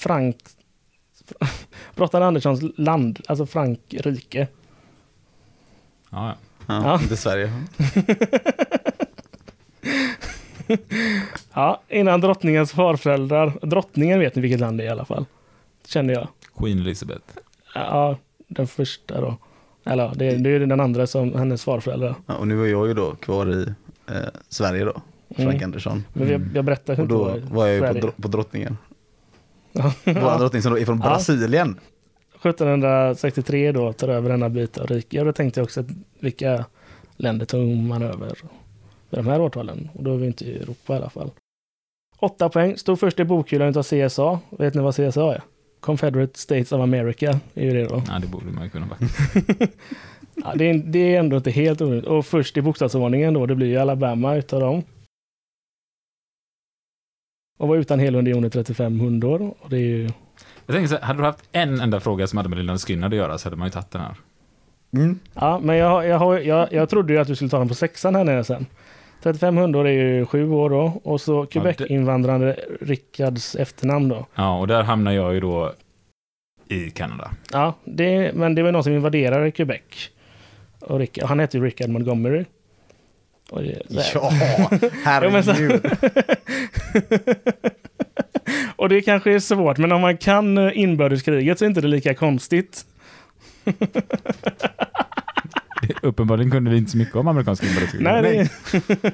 Frank... Brottande Anderssons land, alltså Frankrike. Ja, ja. Ja, Ja. Inte Sverige. Ja, innan drottningens farföräldrar. Drottningen vet ni vilket land det är i alla fall. Känner jag. Queen Elizabeth. Ja, den första då. Eller det är, det är den andra som hennes farföräldrar. Ja, och nu var jag ju då kvar i eh, Sverige då. Frank Mm. Andersson. Men jag, jag berättar Och inte då vad var jag ju på, dro- på drottningen. Vår drottning som då är från Ja. Brasilien. 1763 då tar över denna bit av riket. Och då tänkte jag också att vilka länder tog man över vid de här årtalen? Och då är vi inte i Europa i alla fall. Åtta poäng. Stod först i bokhyllan utav CSA. Vet ni vad CSA är? Confederate States of America är ju det då. Ja, det borde man ju kunna vara. Ja, det, är, det är ändå inte helt onödigt. Och först i bokstavsordningen då, det blir ju Alabama utav dem. Och var utan hel union i 35 hundår. Och det är ju... Jag tänker så här, hade du haft en enda fråga som hade med Lilla Skinner att göra så hade man ju tagit den här. Mm. Ja, men jag, jag, jag, jag trodde ju att du skulle ta den på sexan här nere sen. 35 hundår är ju sju år då. Och så Ja, det- Quebec-invandrare Rickards efternamn då. Ja, och där hamnar jag ju då i Kanada. Ja, det, men det var någon som invaderade Quebec. Och Rick, han heter ju Rickard Montgomery. Och det, Ja, herregud. och det kanske är svårt, men om man kan eh, inbördeskriget så är inte det lika konstigt. Uppenbarligen kunde vi inte så mycket om amerikanska inbördeskriget. Nej, Nej. det...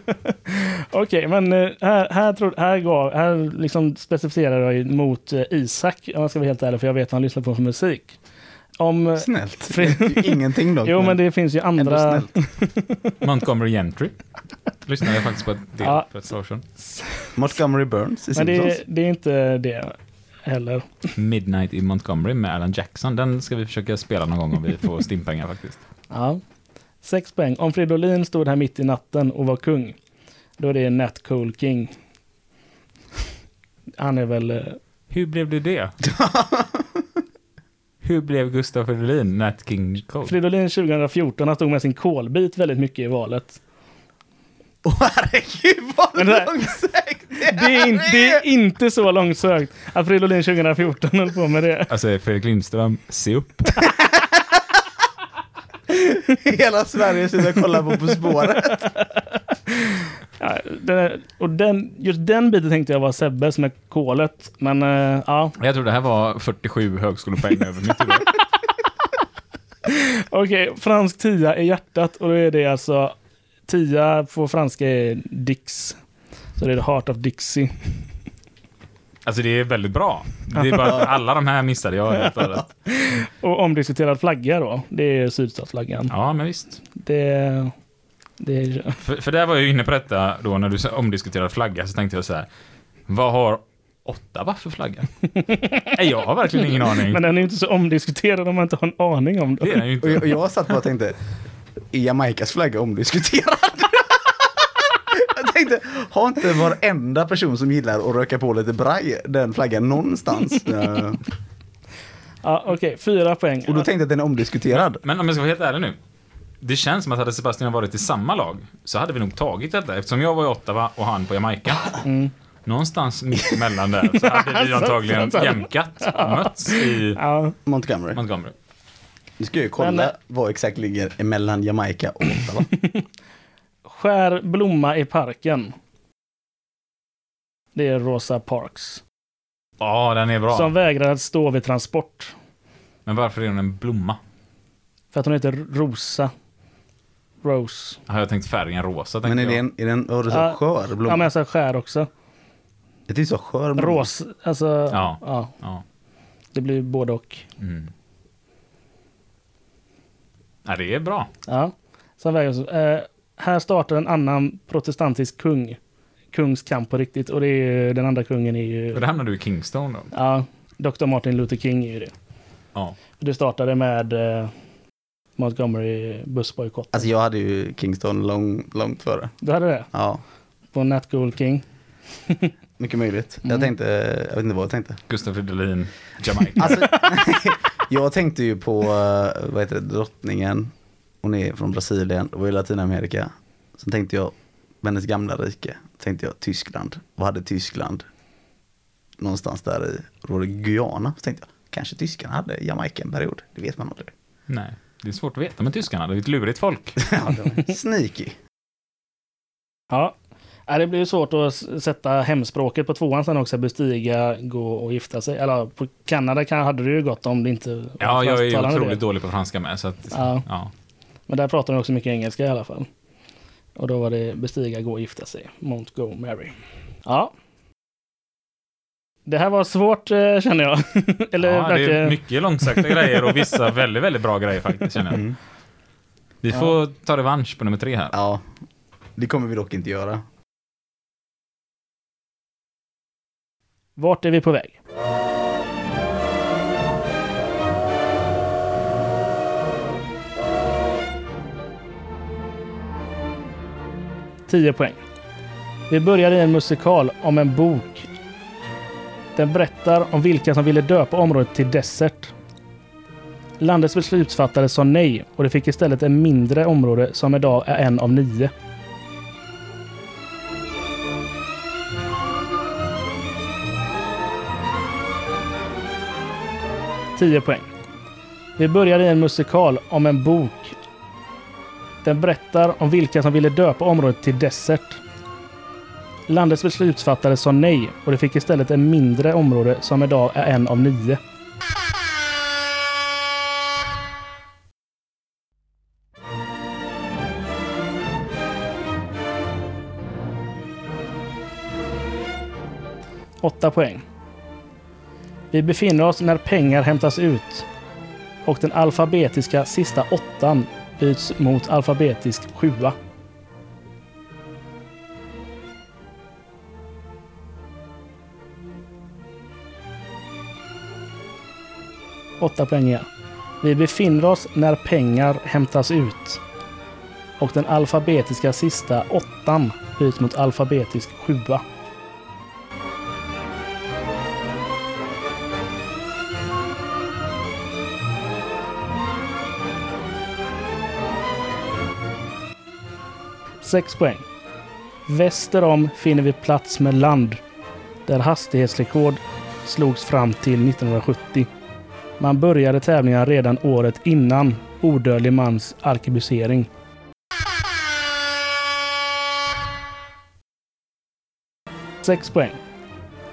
Okej, men eh, här, här, tror, här, gav, här liksom specificerar jag mot eh, Isak, om jag ska vara helt ärlig, för jag vet vad han lyssnar på för musik. Om... eh, Snällt. Ingenting dock. Jo, men det finns ju andra... Montgomery Gentry. Lyssnade jag faktiskt på ett del Ja. för ett år sedan. Montgomery Burns i Men Simpsons. det, det är inte det heller. Midnight i Montgomery med Alan Jackson. Den ska vi försöka spela någon gång om vi får stimpengar faktiskt. Ja. Sex poäng. Om Fridolin stod här mitt i natten och var kung, då är det Nat Cole King. Han är väl... eh, Hur blev det det? Hur blev Gustaf Fridolin Nat King Cole? Fridolin 2014, han stod med sin kolbit väldigt mycket i valet. Åh herregud vad Men det långsökt Det är, in, det är inte så långsökt att Fridolin 2014 höll på med det. Alltså Fredrik Lindström, se upp. Hela Sverige sitter och kollar på På spåret. Ja, den, och den, just den biten tänkte jag var Sebbes med kolet. Men eh, ja, Jag tror det här var 47 högskolepoäng över mitt huvud. okej. fransk tia är hjärtat och då är det alltså tia på franska är Dix. Så det är the heart of Dixie. Alltså det är väldigt bra. Det är bara att alla de här missade jag helt och. Och omdiskuterad flagga då, det är sydstatsflaggan. Ja, men visst. Det, det är, För, för där var jag ju inne på detta då när du omdiskuterade flagga så tänkte jag så här. Vad har Ottawa för flagga? Nej, jag har verkligen ingen aning. men den är ju inte så omdiskuterad om man inte har en aning om Det det. är den ju Och jag, inte. och jag satt bara och tänkte, är Jamaicas flagga omdiskuterad? jag tänkte, har inte varenda person som gillar att röka på lite braj den flaggan någonstans? Ja, okej, fyra poäng. och då tänkte jag att den är omdiskuterad. Men om jag ska vara helt ärlig nu. Det känns som att hade Sebastian varit i samma lag så hade vi nog tagit detta eftersom jag var i Ottawa och han på Jamaica. Mm. Någonstans mitt emellan där så hade vi antagligen jämkat och mötts i Ja, Montgomery. Montgomery. Nu ska jag ju kolla Men, vad exakt ligger emellan Jamaica och Ottawa. skär blomma i parken. Det är Rosa Parks. Ja, den är bra. Som vägrar att stå vid transport. Men varför är hon en blomma? För att hon heter Rosa. Rose. Har jag tänkt färgen rosa? Men är det en, är det en det så, Ja. skör blomma? Ja, men jag sa skär också. Det är så skör blomma. Ros, alltså, Ja. ja. Ja. Det blir både och. Mm. ja, det är bra. Ja. Som vägrar, eh, här startar en annan protestantisk kung. Kungs kamp på riktigt. Och det är ju, den andra kungen är ju... Och då hamnar du i Kingston då. Ja, Dr. Martin Luther King är ju det. Ja. Det startade med eh, Montgomery bussbojkott. Alltså jag hade ju Kingston lång, långt före. Du hade det? Ja, På Nat Gold King? mycket möjligt. Mm. Jag tänkte, jag vet inte vad jag tänkte. Gustav Fridolin, Jamaica. Alltså, jag tänkte ju på, eh, vad heter det, drottningen. Hon är från Brasilien, det var i Latinamerika. Sen tänkte jag, hennes gamla rike. Tänkte jag Tyskland. Vad hade Tyskland? Någonstans där i, då var det Guyana. Så tänkte jag, kanske tyskarna hade Jamaica en period. Det vet man aldrig. Nej, det är svårt att veta med tyskarna. Det är ett lurigt folk. Ja, Sneaky. Ja. Ja, Det blir ju svårt att sätta hemspråket på tvåan sen också. Bestiga, gå och gifta sig. Eller på Kanada kan, hade det ju gått om det inte var Ja, jag är ju otroligt dålig på franska med. Så att, Ja. ja. Men där pratar de också mycket engelska i alla fall. Och då var det bestiga, gå och gifta sig. Montgomery. Ja. Det här var svårt eh, känner jag. Eller ja, det är mycket långsökta grejer och vissa väldigt, väldigt bra grejer faktiskt känner jag. Mm. Vi får ta revansch på nummer tre här. Ja, det kommer vi dock inte göra. Vart är vi på väg? Tio poäng. Vi börjar i en musikal om en bok. Den berättar om vilka som ville döpa området till Desert. Landets beslutsfattare sa nej och det fick istället ett mindre område som idag är en av nio. Tio poäng. Vi börjar i en musikal om en bok. Den berättar om vilka som ville döpa området till Desert. Landets beslutsfattare sa nej och det fick istället ett mindre område som idag är en av nio. Åtta poäng. Vi befinner oss när pengar hämtas ut och den alfabetiska sista åttan byts mot alfabetisk sjua. 8 poäng igen. Vi befinner oss när pengar hämtas ut och den alfabetiska sista åttan byts mot alfabetisk sjua. Sex poäng. Väster om finner vi plats med land där hastighetsrekord slogs fram till 1970. Man började tävlingen redan året innan odödlig mans arkebusering. Sex poäng.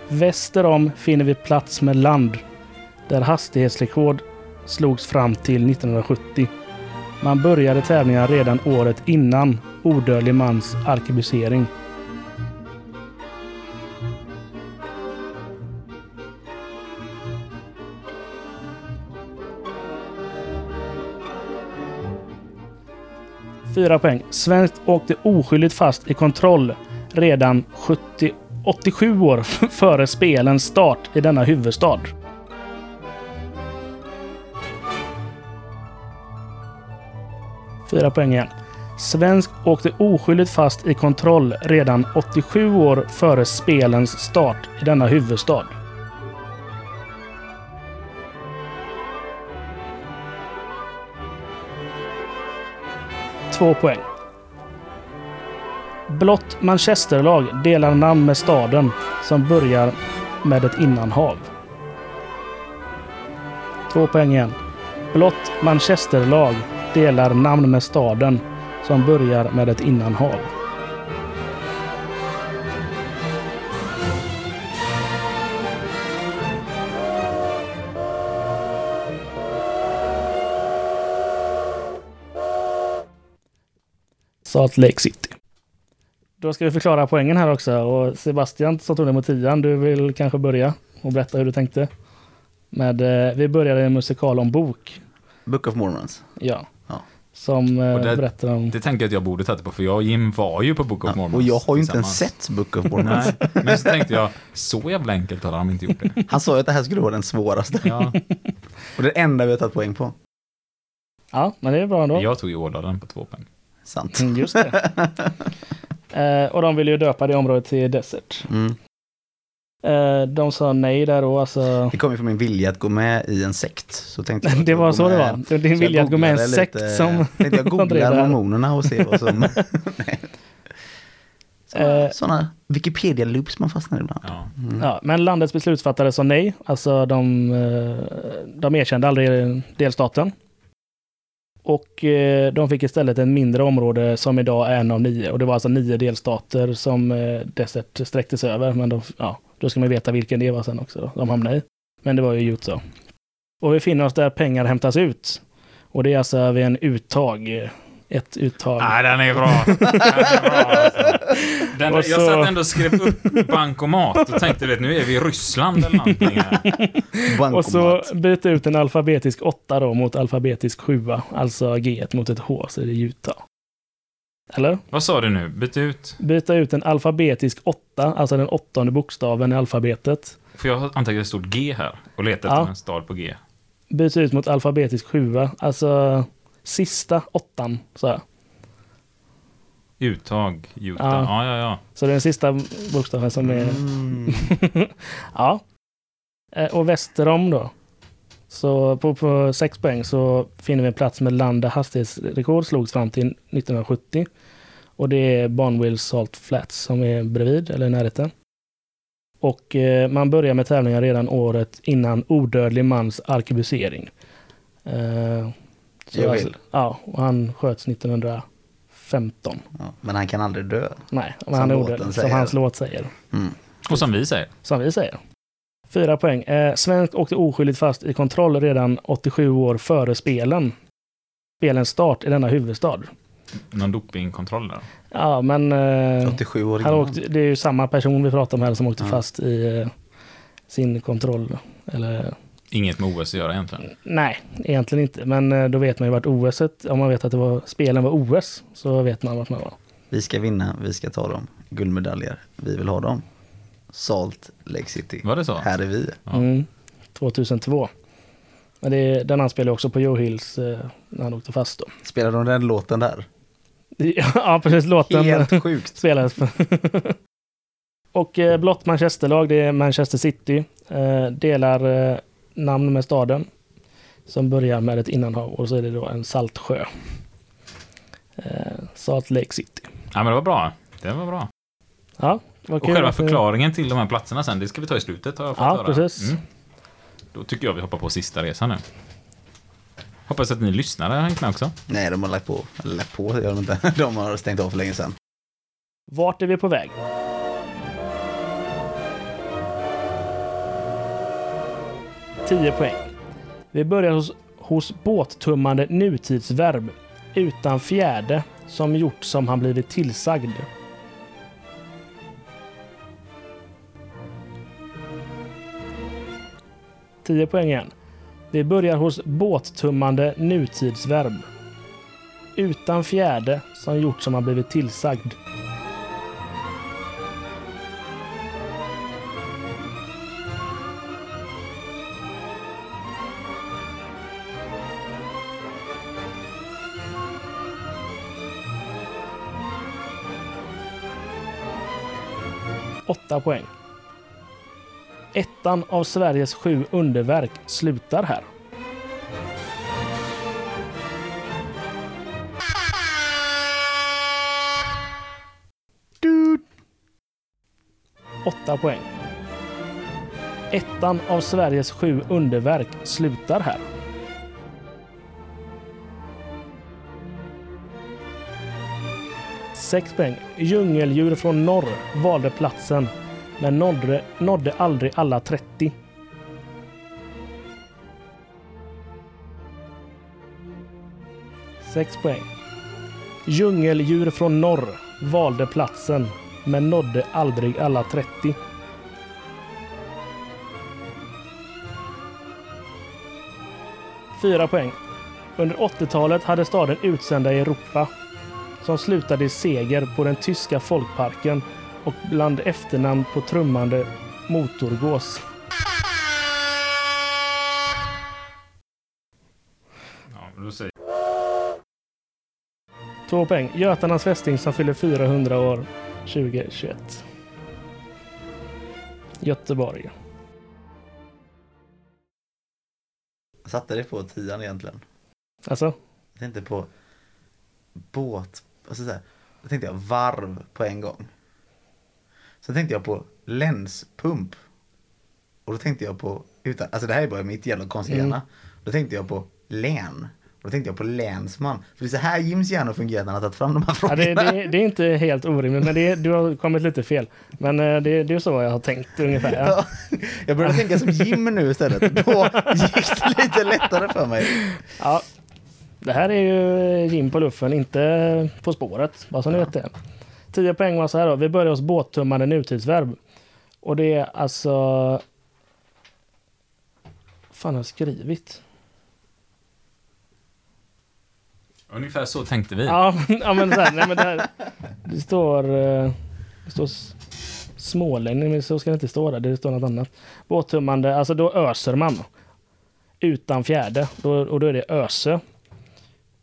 Väster om finner vi plats med land där hastighetsrekord slogs fram till 1970. Man började tävlingen redan året innan odödlig mans arkebusering. 4 poäng. Svenskt åkte oskyldigt fast i kontroll redan 70, 87 år före spelens start i denna huvudstad. Fyra poäng igen. Svensk åkte oskyldigt fast i kontroll redan 87 år före spelens start i denna huvudstad. Två poäng. Blått Manchesterlag delar namn med staden som börjar med ett innanhav. Två poäng igen. Blått Manchesterlag delar namn med staden som börjar med ett innanhav. Salt Lake City. Då ska vi förklara poängen här också. Och Sebastian som tog det mot tian, du vill kanske börja och berätta hur du tänkte? Med, eh, vi började en musikal om bok. Book of Mormons. Ja. Ja. Som eh, det- berättar om... Det tänker jag att jag borde tagit på, för jag och Jim var ju på Book of Ja, Mormons. och jag har ju inte ens sett Book of Mormons. Nej, men så tänkte jag, så jävla enkelt har de inte gjort det. Han sa ju att det här skulle vara den svåraste. Ja, Och det enda vi har tagit poäng på. Ja, men det är bra ändå. jag tog ju Ådalen på två poäng. Sant. Mm, Just det. eh, och de ville ju döpa det området till Desert. Mm. Eh, de sa nej där då, alltså. Det kom ju från min vilja att gå med i en sekt. Så tänkte jag Det var så det var. Det var din vilja att gå med i en sekt lite- som... Tänkte jag googlar mormonerna och ser vad som... Nej. Såna, Eh. Wikipedia-loops man fastnar i ibland. Ja. Ja, men landets beslutsfattare sa nej. Alltså de, de erkände aldrig delstaten. Och eh, de fick istället ett mindre område som idag är en av nio. Och det var alltså nio delstater som eh, Desert sträcktes över. Men de, ja, då ska man veta vilken det var sen också. Då. De hamnade i. Men det var ju Utah. Och vi finner oss där pengar hämtas ut. Och det är alltså vid en uttag. Ett uttag. Nej, den är bra. Den är bra alltså. den, Och Jag så- satt ändå och skrev upp bankomat och tänkte, vet, nu är vi i Ryssland eller någonting här. Och så byta ut en alfabetisk 8 då mot alfabetisk 7. Alltså G mot ett H, så är det Utah. Eller? Vad sa du nu? Byt ut? Byta ut en alfabetisk 8, alltså den åttonde bokstaven i alfabetet. För jag har antecknat ett stort G här och letat Ja. efter en stad på G. Byta ut mot alfabetisk 7, alltså sista åttan. Så, här. Uttag, Utah. Ja. Ja, ja, ja. så det är den sista bokstaven som är... Mm. ja. Eh, Och väster om då. Så på, på 6 poäng så finner vi en plats med land där hastighetsrekord slogs fram till 1970. Och det är Barnwell Salt Flats som är bredvid, eller i närheten. Och eh, man börjar med tävlingar redan året innan odödlig mans arkebusering. Eh, alltså, vill. ja, och han sköts 1915. Ja, men han kan aldrig dö. Nej, men Som han är odödlig, som hans låt säger. Mm. Och som vi säger. Som vi säger. Fyra poäng. Eh, Svensk åkte oskyldigt fast i kontroll redan 87 år före spelen. Spelens start i denna huvudstad. Någon dopingkontroll där. Ja, men eh, 87 år han innan. åkte, det är ju samma person vi pratar om här som åkte Ja. fast i eh, sin kontroll. Eller Inget med OS att göra egentligen. nej, egentligen inte. Men eh, då vet man ju vart OS, om man vet att det var, spelen var OS, så vet man vart man var. Vi ska vinna, vi ska ta dem. Guldmedaljer, vi vill ha dem. Salt Lake City. Var det så? Här är vi. Ja. Mm, 2002. Men det, den anspelade också på Joe Hills eh, när han åkte fast då. Spelar de den låten där? ja, precis. Låten Helt sjukt. spelades. och eh, blått Manchesterlag, det är Manchester City. Delar namn med staden. Som börjar med ett innanhav och så är det då en saltsjö. Eh, Salt Lake City. Ja, men det var bra. Det var bra. Ja, vad Och själva förklaringen till de här platserna sen, det ska vi ta i slutet har jag fått Ja, höra. precis. Mm. Då tycker jag vi hoppar på sista resan nu. Hoppas att ni lyssnare har hängt med också. Nej, de har lagt på. Lagt på, gör de inte. De har stängt av för länge sedan. Vart är vi på väg? 10 poäng. Vi börjar hos, hos båttummande nutidsverb utan fjärde som gjort som han blivit tillsagd. Tio poäng igen. Vi börjar hos båttummande nutidsverb utan fjärde som gjort som han blivit tillsagd. Åtta poäng. Ettan av Sveriges sju underverk slutar här. Åtta poäng. Ettan av Sveriges sju underverk slutar här. Sex poäng. Djungeldjur från norr valde platsen men nådde, nådde aldrig alla 30. Sex poäng. Djungeldjur från norr valde platsen men nådde aldrig alla 30. Fyra poäng. Under 80-talet hade staden utsända i Europa som slutade i seger på den tyska folkparken och bland efternamn på trummande motorgås. Ja, Två poäng. Götarnas fästing som fyller 400 år 2021. Göteborg. Jag satte det på tian egentligen. Alltså, Jag tänkte på båt, alltså så här, då tänkte jag varv på en gång. Så tänkte jag på länspump. Och då tänkte jag på, utan, alltså det här är bara mitt jävla konstiga Mm. hjärna. Då tänkte jag på län. Och då tänkte jag på länsman. För det är så här Jims hjärna fungerar när han har tagit fram de här ja, frågorna. det, det, det är inte helt orimligt, men det, du har kommit lite fel. Men eh, det, det är så jag har tänkt ungefär. Ja. Ja, jag började tänka som Jim nu istället. Då gick det lite lättare för mig. Ja. Det här är ju Jim på luffen, inte På spåret. Bara så ni Ja. vet det. 10 poäng var så här då. Vi börjar hos båttummande nutidsverb. Och det är alltså... Vad fan har jag skrivit? Ungefär så tänkte vi. Ja, ja men så här, nej men det, här, det står... eh, Det står smålänning, men så ska det inte stå där. Det står något annat. Båttummande, alltså då öser man. Utan fjärde, då, och då är det öse.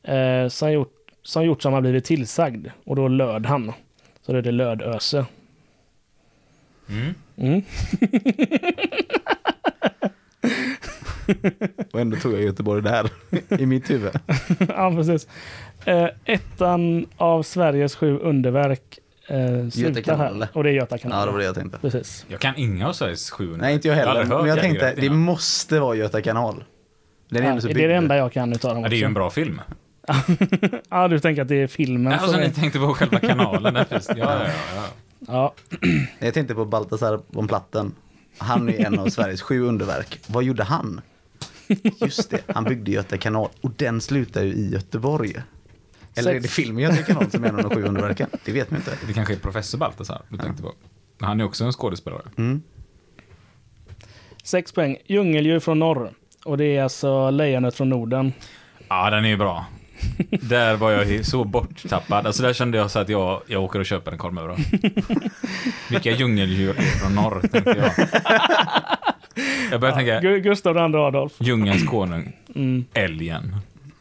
Eh, som, gjort, som gjort som har blivit tillsagd. Och då löd han. Så då är det lödöse. Mm. Mm. Och ändå tog jag Göteborg där i mitt huvud. ja, precis. Eh, ettan av Sveriges sju underverk eh, slutar kanal, här. Och det är Göta kanal. Ja, det var det jag tänkte. Precis. Jag kan inga av Sveriges 700. Nej, inte jag heller. hört Men jag tänkte, det måste vara Göta kanal. Den är Ja, det är det enda jag kan utav dem Ja, det är ju en bra film. Ja, du tänker att det är filmen Alltså, som ni är... tänkte på själva kanalen. Där, precis. ja, ja, ja. Ja, Jag tänkte på Baltasar von Platten. Han är en av Sveriges sju underverk. Vad gjorde han? Just det, han byggde Göta kanal och den slutar ju i Göteborg. Eller är det filmen Göta kanal som är en av de sju underverken? Det vet man inte. Det kanske är professor Baltasar du tänkte på. Han är också en skådespelare. Mm. sex poäng. Djungeldjur från norr. Och det är alltså lejonet från Norden. Ja, den är ju bra. Där var jag så borttappad. Alltså där kände jag så att jag, jag åker och köper en korv med bröd. Vilka djungeldjur är från norr, tänkte jag. Jag började tänka, Gu- Gustav II Adolf. djungelns konung, Mm. älgen.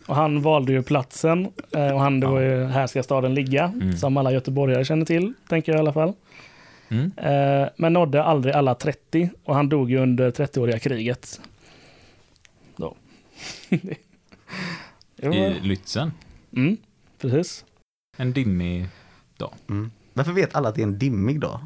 Och han valde ju platsen. eh, Och han, det var ju här ska staden ligga. Mm. Som alla göteborgare känner till, tänker jag i alla fall. Mm. Eh, Men nådde aldrig alla 30. Och han dog ju under 30-åriga kriget. Då. var... I Lützen. Mm, precis. En dimmig... Mm. Varför vet alla att det är en dimmig dag?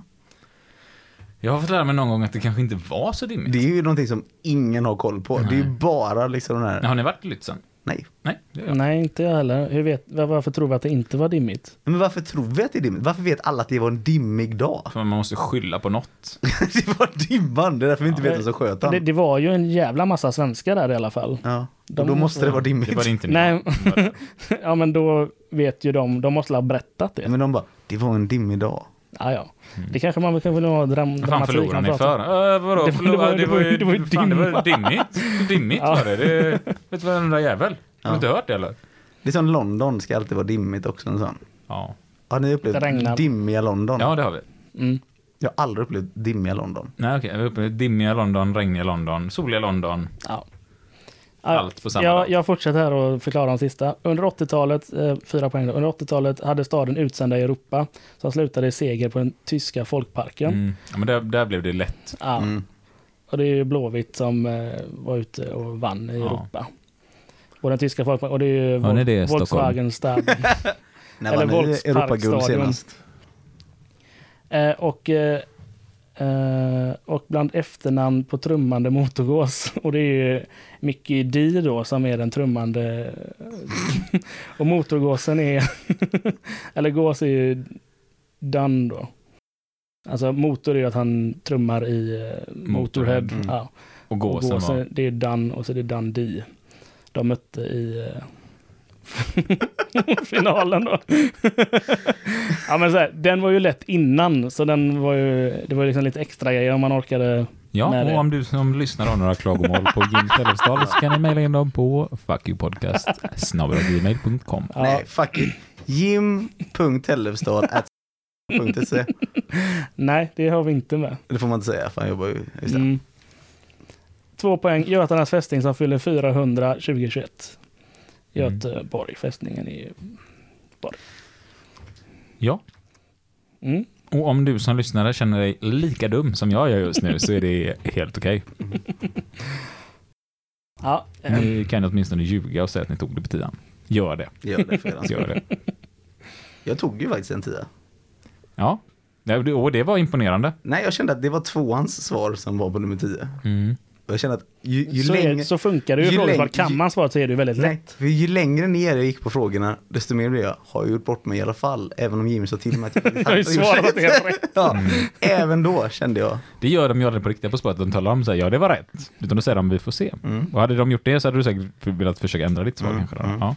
Jag har fått lära mig någon gång att det kanske inte var så dimmigt. Det är ju någonting som ingen har koll på. Det är ju Nej. bara liksom den här... Har ni varit i Lützen? Nej. Nej. Nej, inte jag heller. Hur vet, var- varför tror vi att det inte var dimmigt? Men varför tror vi att det är dimmigt? Varför vet alla att det var en dimmig dag? För man måste skylla på något. det var dimman, det är därför vi inte vet vad som sköt Det, det var ju en jävla massa svenskar där i alla fall. Ja, De och då måste det vara dimmigt. Det var inte. Nej. Ja, men då vet ju de. De måste ha berättat det. Men de bara, det var en dimmig dag. Ja, ja. Det kanske man kan vilja ha dram, Vad fan dramatik. förlorade man ni för? Äh, vadå Det- förlorade? det var- Det var det var ju fan, det var dimma. dimmigt. Dimmigt Ja. var det. det. Vet du vad den där jävel? Har du Ja. inte hört det eller? Det är som London ska alltid vara dimmigt också. En sån. Ja. Har ni upplevt dimmiga London? Ja, det har vi. Mm. Jag har aldrig upplevt dimmiga London. Nej, okej. Vi är uppe i dimmiga London, regniga London, soliga London. Ja. Allt på samma jag, dag. jag fortsätter här och förklarar de sista. Under 80-talet, eh, fyra poäng då. Under 80-talet hade staden utsända i Europa som slutade i seger på den tyska folkparken. Mm. Ja, men där, där blev det lätt. Ja. Mm. Och det är ju Blåvitt som eh, var ute och vann i Ja. Europa. Och den tyska folkparken, och det är ju det, Vol-? Volkswagen Stad. När Eller var ni Europaguld senast? Eh, och, eh, eh, och bland efternamn på trummande motorgås. Och det är ju Mickey D då som är den trummande. och motorgåsen är, eller gås är ju Dunn då. Alltså motor är ju att han trummar i eh, Motorhead. Mm. Ja. Och Och gåsen gåsen, var... det är Dunn och så är det Dundee. De mötte i eh, finalen då. ja, men så här, den var ju lätt innan, så den var ju, det var ju liksom lite extra grejer om man orkade. Ja, med och det. om du som lyssnar har några klagomål på Jim Tellefsdal så kan ni mejla in dem på fuckyoupodcast.gmail.com. Ja, Nej, fuck it. Jim.tellefstad.se nej, det har vi inte med. Det får man inte säga, för han jobbar ju... Just det. Mm. Två poäng. Götarnas fästning som fyller 400 2021. Mm. Göteborg, fästningen i... Ja, Mm. och om du som lyssnare känner dig lika dum som jag gör just nu så är det helt okej. Ja, eh, Ni kan åtminstone ljuga och säga att ni tog det på tian. Gör det. Gör det för. Gör det. Jag tog ju faktiskt en tia. Ja, och det var imponerande. Nej, jag kände att det var tvåans svar som var på nummer tio. Mm. Och jag kände att ju, ju så, längre... är, så funkar det ju ju i frågesvar. Kan man svaret så är det ju väldigt Nej, lätt. för ju längre ner jag gick på frågorna, desto mer blev jag, har jag gjort bort mig i alla fall? Även om Jimmy sa till mig att jag Jag har ju svarat rätt. helt rätt. ja, Även då kände jag, Det gör de ju aldrig på riktiga På spåret. De talar om här, ja det var rätt. Utan då säger de, vi får se. Mm. Och hade de gjort det så hade du säkert velat försöka ändra ditt svar Mm, kanske. Mm. Ja.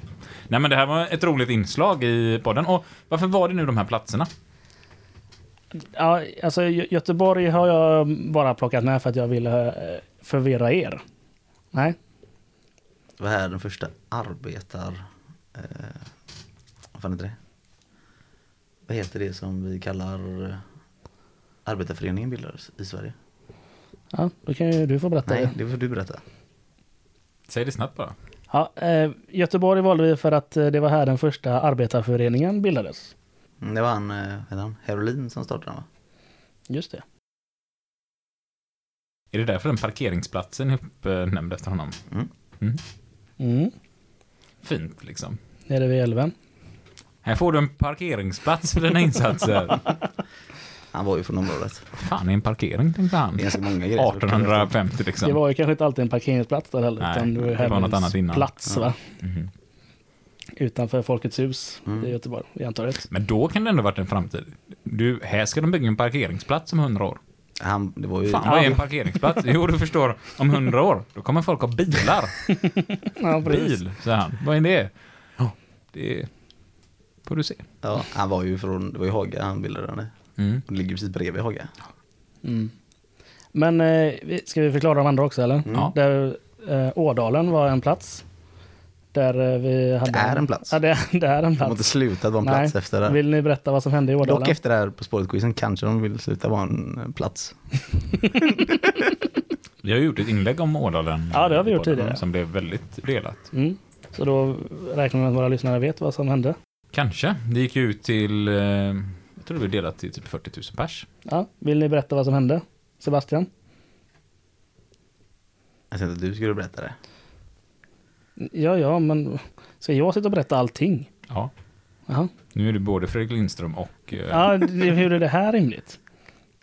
Nej men det här var ett roligt inslag i podden. Och varför var det nu de här platserna? Ja, alltså Gö- Göteborg har jag bara plockat med för att jag ville eh, förvirra er. Nej, vad är den första arbetar... Eh, vad fan heter det? Vad heter det som vi kallar eh, arbetarföreningen bildades i Sverige? ja, då kan ju du få berätta Nej, det. får du berätta. Säg det snabbt bara. Ja, eh, Göteborg valde vi för att eh, det var här den första arbetarföreningen bildades. Mm, Det var han, eh, vad heter han, Herolin som startade den va? Just det. Är det därför den parkeringsplatsen är uppnämnd efter honom? Mm. Mm. Mm. Fint liksom. Nere vid älven. Här får du en parkeringsplats för dina insatser. Han var ju från området. Fan, är en parkering, tänkte han. Det är ganska många grejer. 1850 Det liksom. var ju kanske inte alltid en parkeringsplats där heller. Nej, utan det var, det var något annat innan. plats va? Mhm. Utanför Folkets hus Mm. i Göteborg, i Antorget. Men då kan det ändå varit en framtid. Du, här ska de bygga en parkeringsplats om 100 år. Han, det var ju... Fan, vad är en parkeringsplats? Jo, du förstår, om 100 år, då kommer folk ha bilar. Ja. Bil, säger han. Vad är det? Ja, det får du se. Ja, han var ju från, det var ju Haga han bildade den. Mm. Det ligger precis bredvid Haga. Mm. Men eh, vi- ska vi förklara de andra också eller? Mm. Ja. Där eh, Ådalen var en plats. Där eh, vi hade... Det är en plats. Ja, det, det är en De har inte plats. slutat vara en Nej. plats efter det. Vill ni berätta vad som hände i Ådalen? Dock efter det här På spåret-quizen kanske de vill sluta vara en eh, plats. Vi har gjort ett inlägg om Ådalen. Ja, det har vi gjort tidigare. Som blev väldigt delat. Mm. Så då räknar vi med att våra lyssnare vet vad som hände. Kanske. Det gick ju ut till, eh, jag tror det blev delat till typ 40 000 pers. Ja, vill ni berätta vad som hände? Sebastian? Jag tänkte att du skulle berätta det. Ja, ja, men ska jag sitta och berätta allting? Ja. Jaha. Nu är det både Fredrik Lindström och eh, Ja, det, hur är det här rimligt?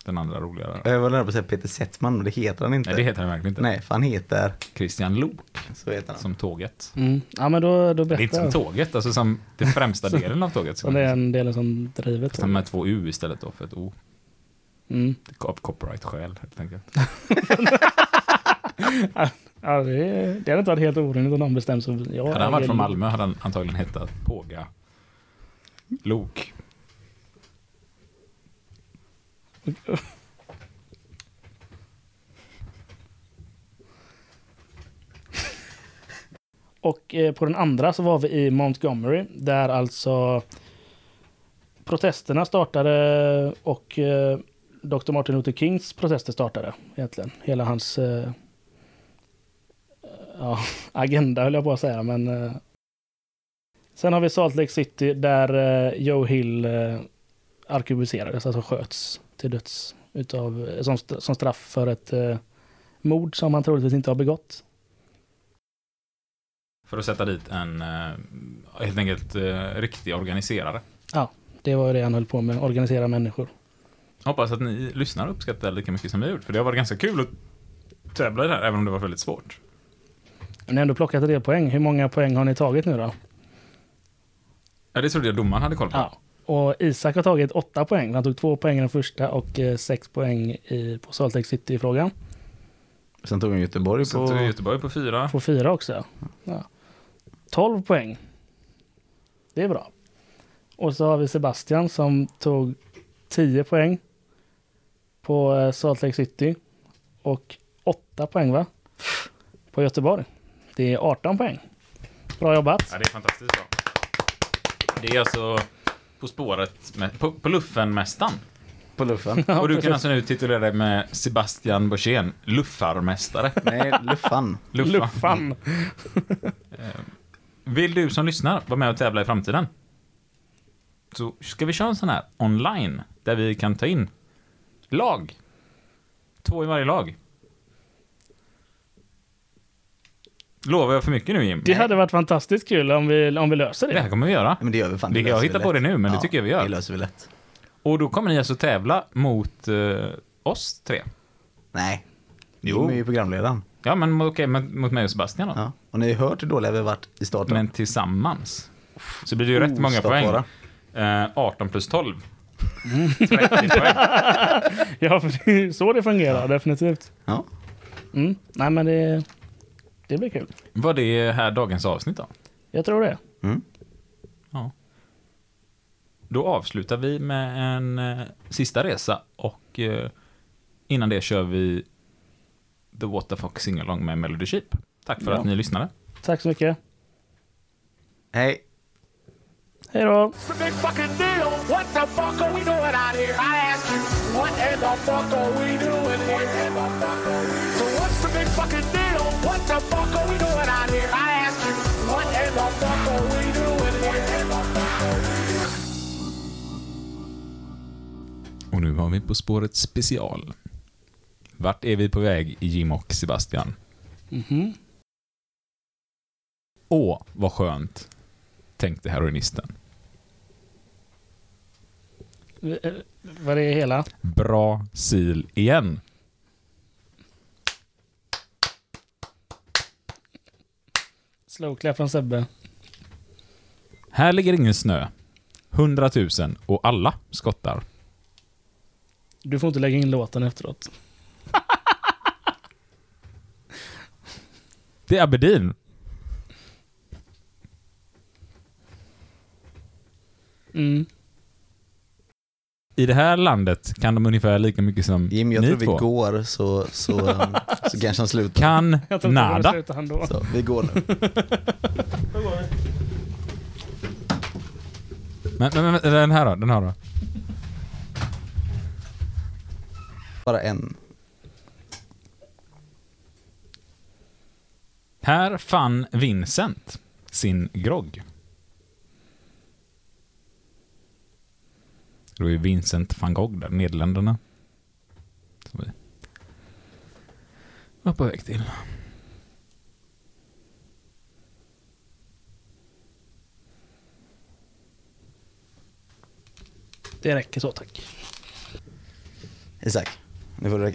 den andra roligare. Jag var nära på att säga Peter Settman, men det heter han inte. Nej, det heter han verkligen inte. Nej, för han heter, Christian Lok, så heter han. som tåget. Mm. Ja, men då, då Det är inte berättar som tåget, alltså som den främsta delen av tåget. Så det är en del som driver Fast med två U istället då, för ett O. Mm. Av copyright-skäl, helt enkelt. Ja, det, det hade inte varit helt orimligt om någon bestämt sig. Ja, Hade han varit från Malmö hade han antagligen hetat Påga Lok. Och eh, på den andra så var vi i Montgomery där alltså protesterna startade och eh, Dr. Martin Luther Kings protester startade egentligen. Hela hans eh, ja, agenda höll jag på att säga. Men, eh, sen har vi Salt Lake City där eh, Joe Hill eh, arkebuserades, alltså sköts till döds utav, eh, som, som straff för ett eh, mord som han troligtvis inte har begått. För att sätta dit en eh, helt enkelt eh, riktig organiserare. Det var ju det han höll på med, organisera människor. Hoppas att ni lyssnar och uppskattar lika mycket som vi har gjort. För det har varit ganska kul att tävla i det här, även om det var väldigt svårt. Ni har ändå plockat en del poäng. Hur många poäng har ni tagit nu då? Ja, det trodde jag domaren hade koll på. Ja. Och Isak har tagit åtta poäng. Han tog två poäng i den första och eh, sex poäng i, på Salt Lake City-frågan. Sen tog han Göteborg på... tog Göteborg på fyra. På fyra också. Ja. 12 poäng. Det är bra. Och så har vi Sebastian som tog 10 poäng på eh, Salt Lake City. Och 8 poäng va? På Göteborg. Det är 18 poäng. Bra jobbat. Ja, det är fantastiskt bra. Det är alltså På spåret, med, på, på luffen-mästaren. På luffen. Ja, och du precis. kan alltså nu titulera dig med Sebastian Borssén, luffarmästare. Nej, luffan. Luffa. Luffan. Vill du som lyssnar vara med och tävla i framtiden? Så ska vi köra en sån här online, där vi kan ta in lag. Två i varje lag. Lovar jag för mycket nu Jim? Det hade varit fantastiskt kul om vi, om vi löser Det det. här kommer vi göra. Men det gör vi fan. Det- jag löser vi hittar på det nu, men det tycker jag vi gör. Det löser vi lätt. Och då kommer ni alltså tävla mot eh, oss tre. Nej. Jo. Jo. är ju programledaren. Ja, men okej, men mot mig och Sebastian då. Ja. Och ni har hört hur dåliga vi har varit i starten. Men tillsammans. Så blir det ju rätt många Ostoppbara. poäng. Eh, 18 plus 12. 30 poäng. Ja, för det är ju så det fungerar, definitivt. Ja. Mm. Nej, men det, det blir kul. Var det här dagens avsnitt då? Jag tror det. Mm. Ja. Då avslutar vi med en eh, sista resa och eh, innan det kör vi The Waterfox Singalong med Melody Sheep. Tack för Ja. att ni lyssnade. Tack så mycket. Hej. Hej då! It's a big fucking deal. What the fuck are we doing out here? I ask you, what in the fuck are we doing here? So what's the big fucking deal? What the fuck are we doing out here? I ask you, what in the fuck are we doing here? Och nu har vi På spåret special. Vart är vi på väg, Jim och Sebastian? Mhm. Åh, vad skönt, tänkte heroinisten. Eh, Vad är hela? Brasil igen. Slowclap från Sebbe. Här ligger ingen snö. 100 000 och alla skottar. Du får inte lägga in låten efteråt. Det är Aberdeen. Mm. I det här landet kan de ungefär lika mycket som Jim, jag ni tror vi två. går så, så, um, så kanske han slutar. Kan Jag tror nada. slutar han då. Så, vi går nu. Men, men, men den här då? Den här då? Bara en. Här fann Vincent sin grogg. Det var ju Vincent van Gogh där, Nederländerna. Som vi var på väg till. Det räcker så tack. Isak, nu får du